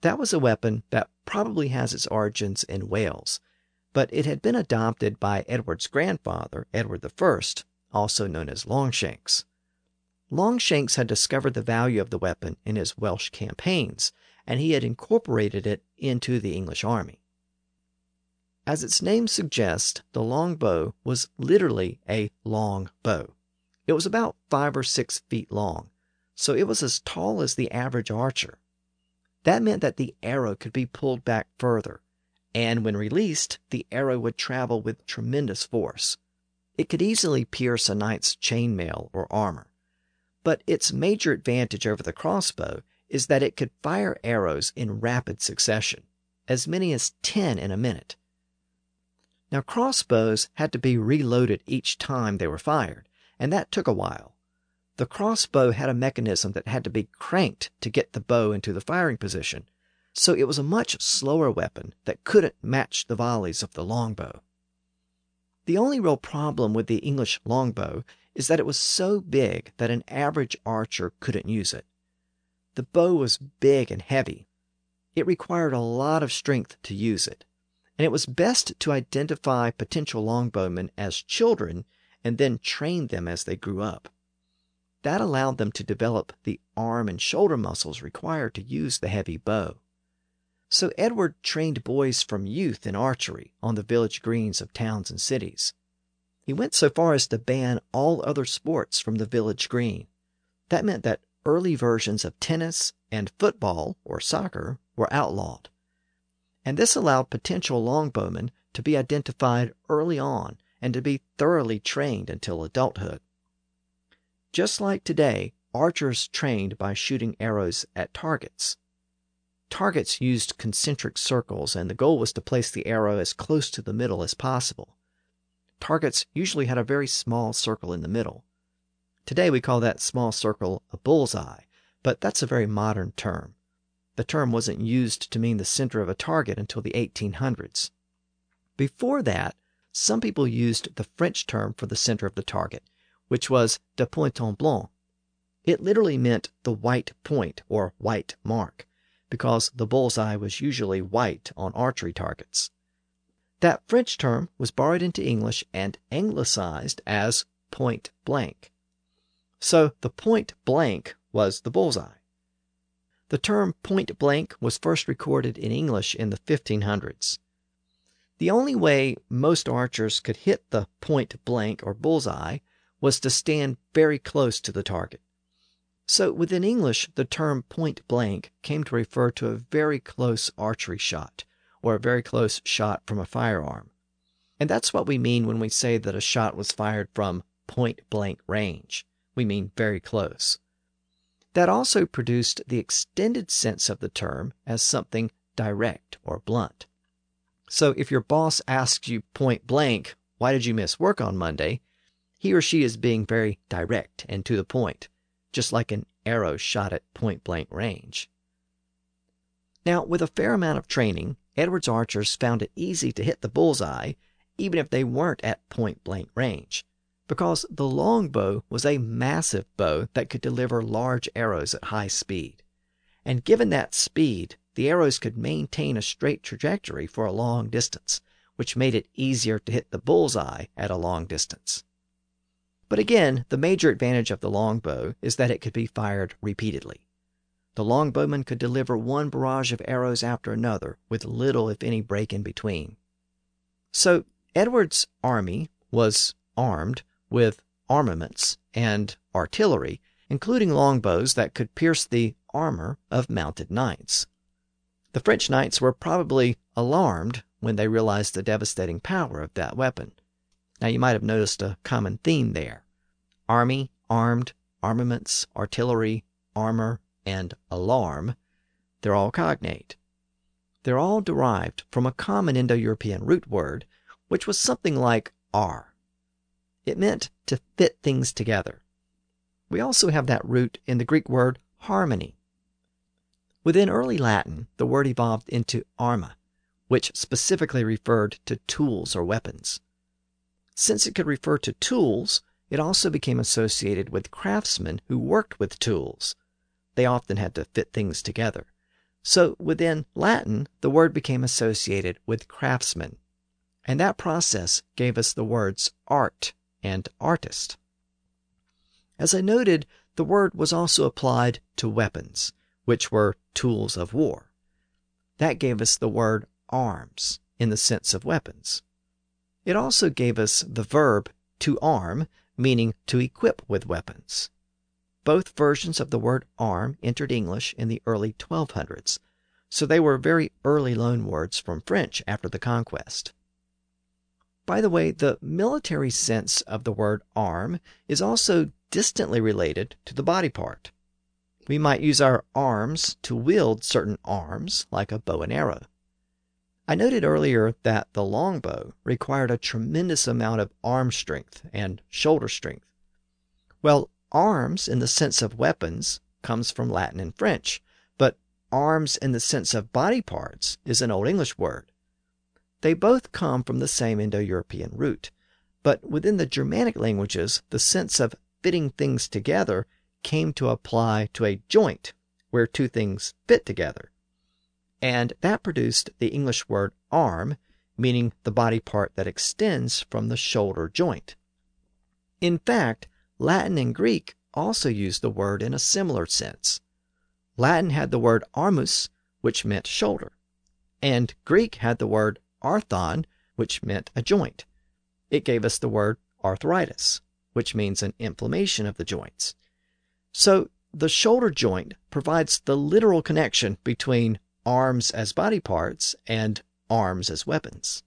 That was a weapon that probably has its origins in Wales, but it had been adopted by Edward's grandfather, Edward I, also known as Longshanks. Longshanks had discovered the value of the weapon in his Welsh campaigns, and he had incorporated it into the English army. As its name suggests, the longbow was literally a long bow. It was about five or six feet long, so it was as tall as the average archer. That meant that the arrow could be pulled back further, and when released, the arrow would travel with tremendous force. It could easily pierce a knight's chainmail or armor. But its major advantage over the crossbow is that it could fire arrows in rapid succession, as many as 10 in a minute. Now, crossbows had to be reloaded each time they were fired, and that took a while. The crossbow had a mechanism that had to be cranked to get the bow into the firing position, so it was a much slower weapon that couldn't match the volleys of the longbow. The only real problem with the English longbow is that it was so big that an average archer couldn't use it. The bow was big and heavy. It required a lot of strength to use it, and it was best to identify potential longbowmen as children and then train them as they grew up. That allowed them to develop the arm and shoulder muscles required to use the heavy bow. So Edward trained boys from youth in archery on the village greens of towns and cities. He went so far as to ban all other sports from the village green. That meant that early versions of tennis and football or soccer were outlawed. And this allowed potential longbowmen to be identified early on and to be thoroughly trained until adulthood. Just like today, archers trained by shooting arrows at targets. Targets used concentric circles, and the goal was to place the arrow as close to the middle as possible. Targets usually had a very small circle in the middle. Today we call that small circle a bullseye, but that's a very modern term. The term wasn't used to mean the center of a target until the 1800s. Before that, some people used the French term for the center of the target, which was de pointon blanc. It literally meant the white point or white mark, because the bullseye was usually white on archery targets. That French term was borrowed into English and anglicized as point blank. So the point blank was the bullseye. The term point blank was first recorded in English in the 1500s. The only way most archers could hit the point blank or bullseye was to stand very close to the target. So within English, the term point blank came to refer to a very close archery shot, or a very close shot from a firearm. And that's what we mean when we say that a shot was fired from point blank range. We mean very close. That also produced the extended sense of the term as something direct or blunt. So if your boss asks you point blank, why did you miss work on Monday? He or she is being very direct and to the point, just like an arrow shot at point blank range. Now, with a fair amount of training, Edwards archers found it easy to hit the bullseye, even if they weren't at point blank range, because the longbow was a massive bow that could deliver large arrows at high speed. And given that speed, the arrows could maintain a straight trajectory for a long distance, which made it easier to hit the bullseye at a long distance. But again, the major advantage of the longbow is that it could be fired repeatedly. The longbowman could deliver one barrage of arrows after another with little, if any, break in between. So Edward's army was armed with armaments and artillery, including longbows that could pierce the armor of mounted knights. The French knights were probably alarmed when they realized the devastating power of that weapon. Now, you might have noticed a common theme there army, armed, armaments, artillery, armor, and alarm. They're all cognate. They're all derived from a common Indo European root word, which was something like ar. It meant to fit things together. We also have that root in the Greek word harmony, Within early Latin, the word evolved into arma, which specifically referred to tools or weapons. Since it could refer to tools, it also became associated with craftsmen who worked with tools. They often had to fit things together. So within Latin, the word became associated with craftsmen. And that process gave us the words art and artist. As I noted, the word was also applied to weapons which were tools of war. That gave us the word arms in the sense of weapons. It also gave us the verb to arm, meaning to equip with weapons. Both versions of the word arm entered English in the early 1200s, so they were very early loanwords from French after the conquest. By the way, the military sense of the word arm is also distantly related to the body part. We might use our arms to wield certain arms, like a bow and arrow. I noted earlier that the longbow required a tremendous amount of arm strength and shoulder strength. Well, arms in the sense of weapons comes from Latin and French, but arms in the sense of body parts is an Old English word. They both come from the same Indo European root, but within the Germanic languages, the sense of fitting things together came to apply to a joint where two things fit together. And that produced the English word arm, meaning the body part that extends from the shoulder joint. In fact, Latin and Greek also used the word in a similar sense. Latin had the word armus, which meant shoulder, and Greek had the word arthron, which meant a joint. It gave us the word arthritis, which means an inflammation of the joints. So the shoulder joint provides the literal connection between arms as body parts and arms as weapons.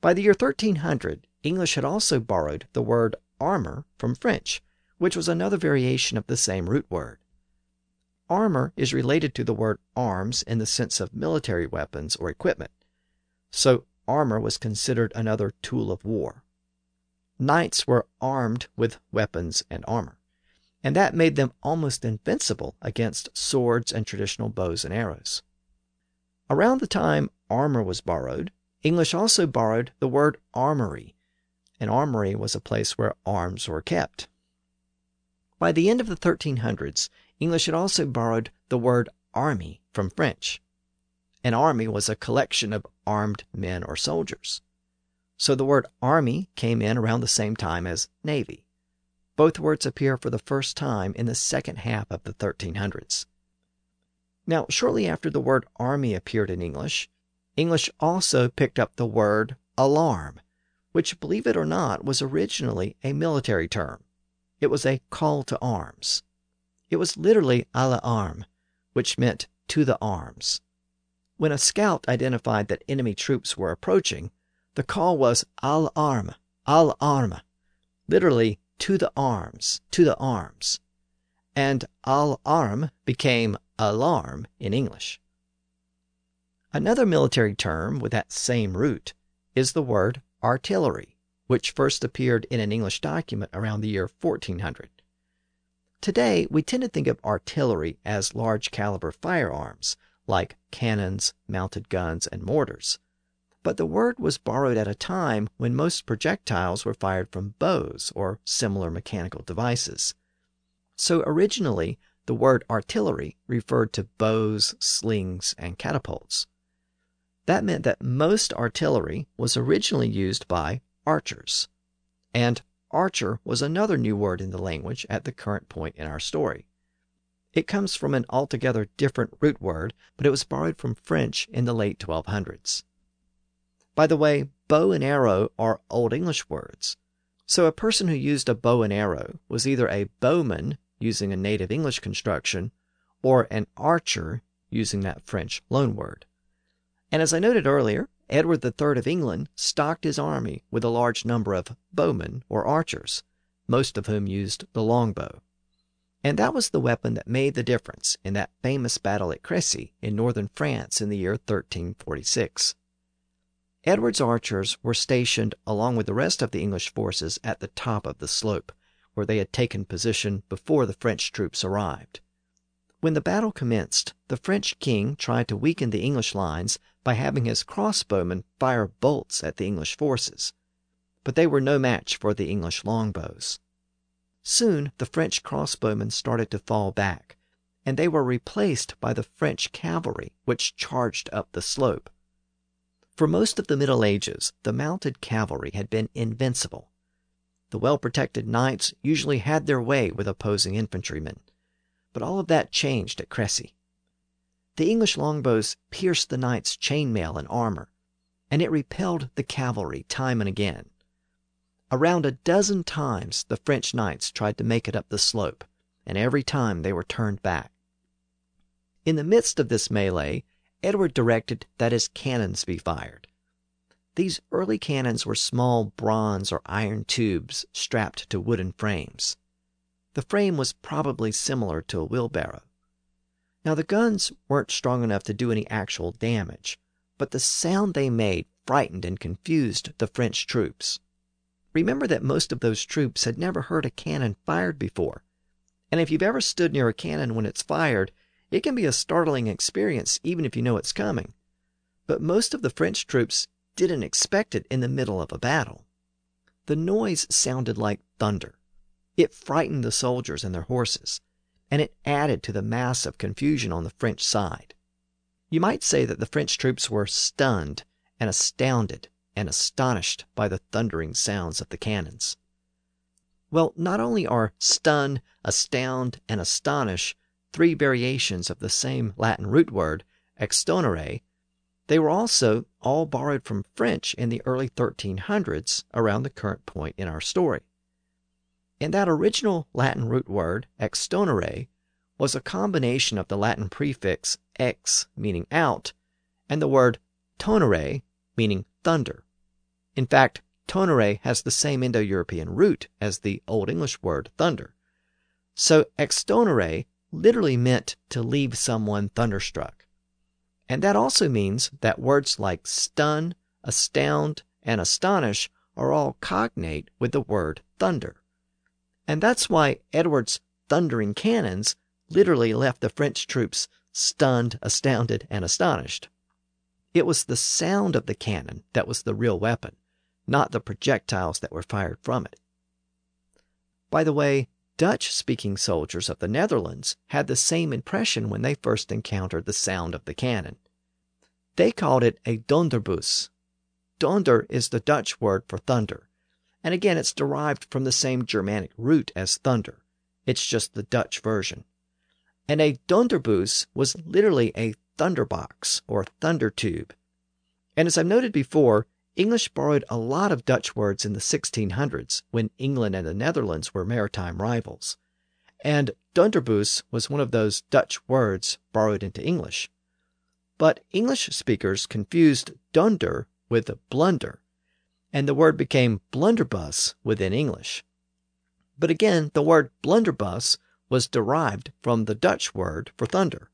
By the year 1300, English had also borrowed the word armor from French, which was another variation of the same root word. Armor is related to the word arms in the sense of military weapons or equipment, so armor was considered another tool of war. knights were armed with weapons and armor, and that made them almost invincible against swords and traditional bows and arrows. Around the time armor was borrowed, English also borrowed the word armory. An armory was a place where arms were kept. By the end of the 1300s, English had also borrowed the word army from French. An army was a collection of armed men or soldiers. So the word army came in around the same time as navy. Both words appear for the first time in the second half of the 1300s. Now, shortly after the word army appeared in English, English also picked up the word alarm, which, believe it or not, was originally a military term. It was a call to arms. It was literally à l'arme, which meant to the arms. When a scout identified that enemy troops were approaching, the call was à l'arme, à l'arme, literally to the arms, to the arms. And alarm became alarm in English. Another military term with that same root is the word artillery, which first appeared in an English document around the year 1400. Today, we tend to think of artillery as large caliber firearms, like cannons, mounted guns, and mortars. But the word was borrowed at a time when most projectiles were fired from bows or similar mechanical devices. So originally, the word artillery referred to bows, slings, and catapults. That meant that most artillery was originally used by archers. And archer was another new word in the language at the current point in our story. It comes from an altogether different root word, but it was borrowed from French in the late 1200s. By the way, bow and arrow are Old English words. So a person who used a bow and arrow was either a bowman using a native English construction or an archer using that French loanword. And as I noted earlier, Edward III of England stocked his army with a large number of bowmen or archers, most of whom used the longbow. And that was the weapon that made the difference in that famous battle at Crecy in northern France in the year 1346. Edward's archers were stationed along with the rest of the English forces at the top of the slope, where they had taken position before the French troops arrived. When the battle commenced, the French king tried to weaken the English lines by having his crossbowmen fire bolts at the English forces, but they were no match for the English longbows. Soon the French crossbowmen started to fall back, and they were replaced by the French cavalry, which charged up the slope. For most of the Middle Ages, the mounted cavalry had been invincible. The well protected knights usually had their way with opposing infantrymen. But all of that changed at Crecy. The English longbows pierced the knights' chainmail and armor, and it repelled the cavalry time and again. Around a dozen times the French knights tried to make it up the slope, and every time they were turned back. In the midst of this melee, Edward directed that his cannons be fired. These early cannons were small bronze or iron tubes strapped to wooden frames. The frame was probably similar to a wheelbarrow. Now, the guns weren't strong enough to do any actual damage, but the sound they made frightened and confused the French troops. Remember that most of those troops had never heard a cannon fired before, and if you've ever stood near a cannon when it's fired, it can be a startling experience even if you know it's coming. But most of the French troops didn't expect it in the middle of a battle. The noise sounded like thunder. It frightened the soldiers and their horses and it added to the mass of confusion on the French side. You might say that the French troops were stunned and astounded and astonished by the thundering sounds of the cannons. Well, not only are stun, astound, and astonish three variations of the same Latin root word, extonere, they were also all borrowed from French in the early 1300s around the current point in our story. And that original Latin root word, extonere, was a combination of the Latin prefix ex, meaning out, and the word tonere, meaning thunder. In fact, tonere has the same Indo European root as the Old English word thunder. So extonere literally meant to leave someone thunderstruck. And that also means that words like stun, astound, and astonish are all cognate with the word thunder. And that's why Edward's thundering cannons literally left the French troops stunned, astounded, and astonished. It was the sound of the cannon that was the real weapon, not the projectiles that were fired from it. By the way, Dutch speaking soldiers of the Netherlands had the same impression when they first encountered the sound of the cannon. They called it a donderbus. Donder is the Dutch word for thunder, and again it's derived from the same Germanic root as thunder. It's just the Dutch version. And a donderbus was literally a thunderbox or thunder tube. And as I've noted before, English borrowed a lot of Dutch words in the 1600s when England and the Netherlands were maritime rivals. And Donderbus was one of those Dutch words borrowed into English. But English speakers confused dunder with blunder, and the word became blunderbuss within English. But again, the word blunderbuss was derived from the Dutch word for thunder,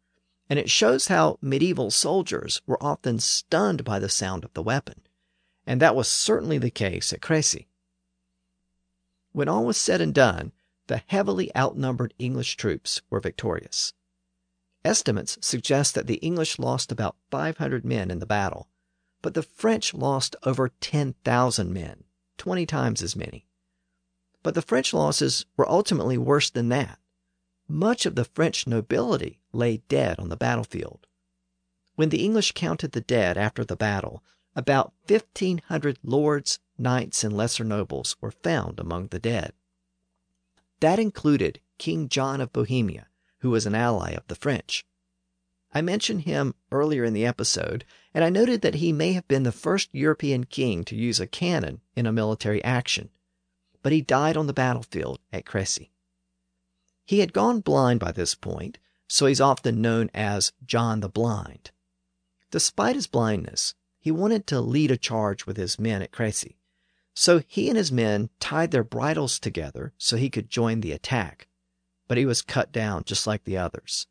and it shows how medieval soldiers were often stunned by the sound of the weapon and that was certainly the case at Crécy. When all was said and done, the heavily outnumbered English troops were victorious. Estimates suggest that the English lost about 500 men in the battle, but the French lost over 10,000 men, 20 times as many. But the French losses were ultimately worse than that. Much of the French nobility lay dead on the battlefield. When the English counted the dead after the battle, about 1,500 lords, knights, and lesser nobles were found among the dead. That included King John of Bohemia, who was an ally of the French. I mentioned him earlier in the episode, and I noted that he may have been the first European king to use a cannon in a military action, but he died on the battlefield at Crécy. He had gone blind by this point, so he's often known as John the Blind. Despite his blindness, he wanted to lead a charge with his men at Crécy. So he and his men tied their bridles together so he could join the attack, but he was cut down just like the others.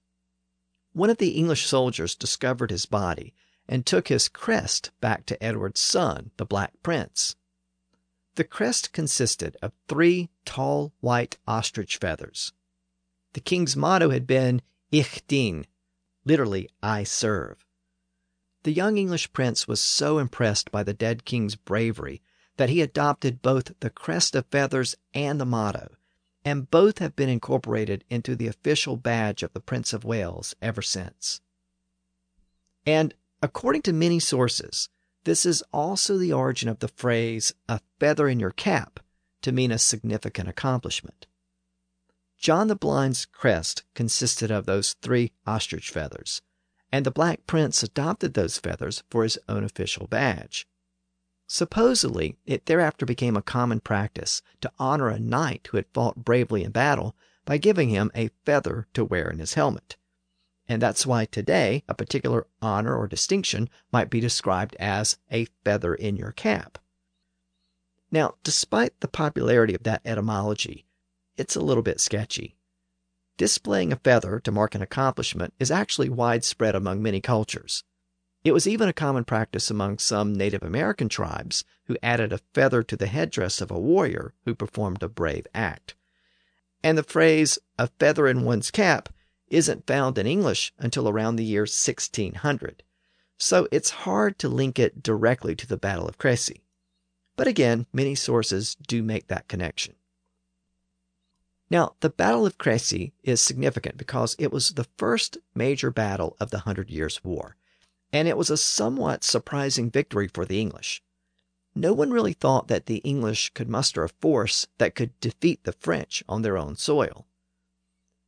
One of the English soldiers discovered his body and took his crest back to Edward's son, the Black Prince. The crest consisted of three tall white ostrich feathers. The king's motto had been Ich dien, literally, I serve. The young English prince was so impressed by the dead king's bravery that he adopted both the crest of feathers and the motto, and both have been incorporated into the official badge of the Prince of Wales ever since. And according to many sources, this is also the origin of the phrase a feather in your cap to mean a significant accomplishment. John the Blind's crest consisted of those three ostrich feathers and the Black Prince adopted those feathers for his own official badge. Supposedly, it thereafter became a common practice to honor a knight who had fought bravely in battle by giving him a feather to wear in his helmet. And that's why today a particular honor or distinction might be described as a feather in your cap. Now, despite the popularity of that etymology, it's a little bit sketchy. Displaying a feather to mark an accomplishment is actually widespread among many cultures. It was even a common practice among some Native American tribes who added a feather to the headdress of a warrior who performed a brave act. And the phrase, a feather in one's cap, isn't found in English until around the year 1600, so it's hard to link it directly to the Battle of Crécy. But again, many sources do make that connection. Now, the Battle of Crécy is significant because it was the first major battle of the Hundred Years' War, and it was a somewhat surprising victory for the English. No one really thought that the English could muster a force that could defeat the French on their own soil.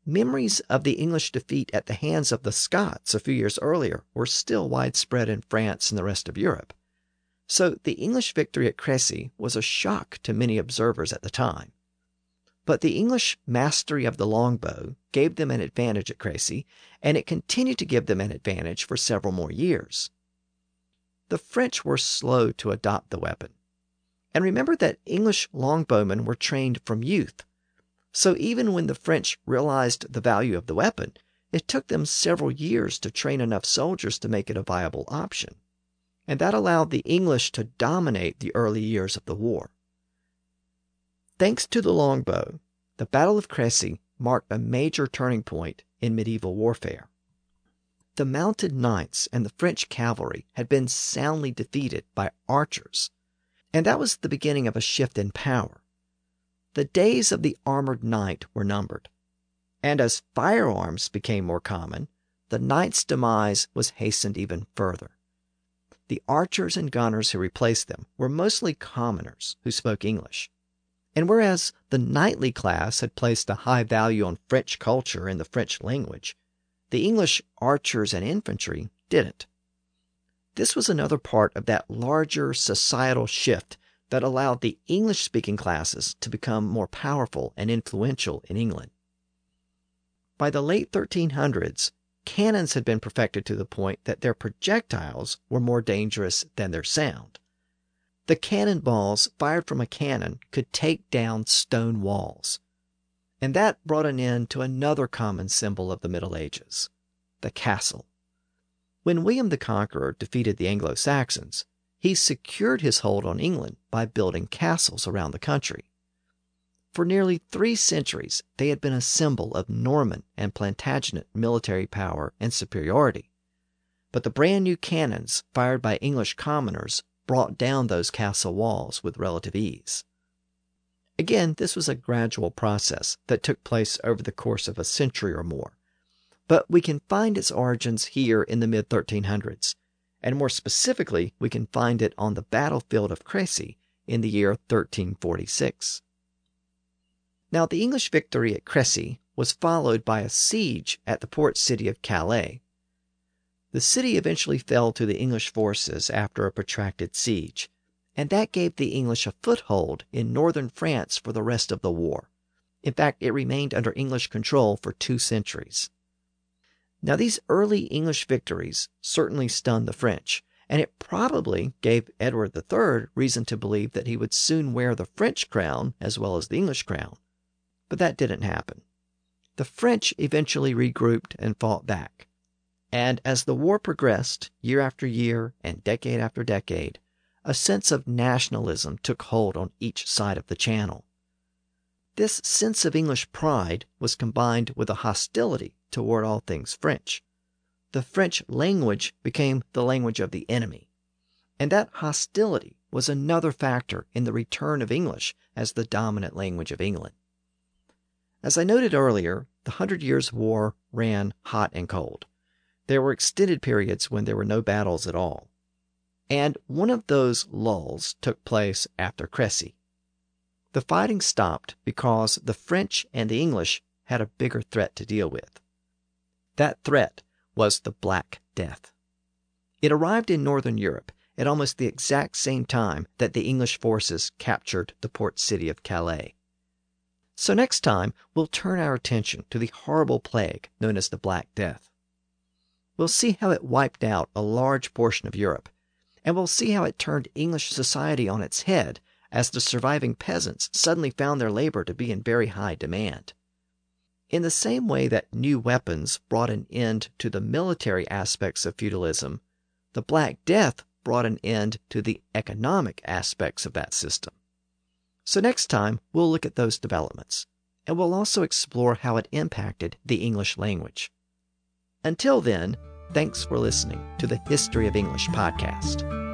Memories of the English defeat at the hands of the Scots a few years earlier were still widespread in France and the rest of Europe. So the English victory at Crécy was a shock to many observers at the time. But the English mastery of the longbow gave them an advantage at Crécy, and it continued to give them an advantage for several more years. The French were slow to adopt the weapon. And remember that English longbowmen were trained from youth. So even when the French realized the value of the weapon, it took them several years to train enough soldiers to make it a viable option. And that allowed the English to dominate the early years of the war. Thanks to the longbow, the Battle of Crécy marked a major turning point in medieval warfare. The mounted knights and the French cavalry had been soundly defeated by archers, and that was the beginning of a shift in power. The days of the armored knight were numbered, and as firearms became more common, the knight's demise was hastened even further. The archers and gunners who replaced them were mostly commoners who spoke English. And whereas the knightly class had placed a high value on French culture and the French language, the English archers and infantry didn't. This was another part of that larger societal shift that allowed the English speaking classes to become more powerful and influential in England. By the late 1300s, cannons had been perfected to the point that their projectiles were more dangerous than their sound. The cannonballs fired from a cannon could take down stone walls. And that brought an end to another common symbol of the Middle Ages the castle. When William the Conqueror defeated the Anglo Saxons, he secured his hold on England by building castles around the country. For nearly three centuries, they had been a symbol of Norman and Plantagenet military power and superiority. But the brand new cannons fired by English commoners brought down those castle walls with relative ease. Again, this was a gradual process that took place over the course of a century or more, but we can find its origins here in the mid 1300s, and more specifically, we can find it on the battlefield of Crecy in the year 1346. Now, the English victory at Crecy was followed by a siege at the port city of Calais, the city eventually fell to the English forces after a protracted siege, and that gave the English a foothold in northern France for the rest of the war. In fact, it remained under English control for two centuries. Now, these early English victories certainly stunned the French, and it probably gave Edward III reason to believe that he would soon wear the French crown as well as the English crown. But that didn't happen. The French eventually regrouped and fought back. And as the war progressed, year after year and decade after decade, a sense of nationalism took hold on each side of the channel. This sense of English pride was combined with a hostility toward all things French. The French language became the language of the enemy. And that hostility was another factor in the return of English as the dominant language of England. As I noted earlier, the Hundred Years' War ran hot and cold. There were extended periods when there were no battles at all. And one of those lulls took place after Crecy. The fighting stopped because the French and the English had a bigger threat to deal with. That threat was the Black Death. It arrived in northern Europe at almost the exact same time that the English forces captured the port city of Calais. So next time, we'll turn our attention to the horrible plague known as the Black Death. We'll see how it wiped out a large portion of Europe, and we'll see how it turned English society on its head as the surviving peasants suddenly found their labor to be in very high demand. In the same way that new weapons brought an end to the military aspects of feudalism, the Black Death brought an end to the economic aspects of that system. So next time, we'll look at those developments, and we'll also explore how it impacted the English language. Until then, thanks for listening to the History of English podcast.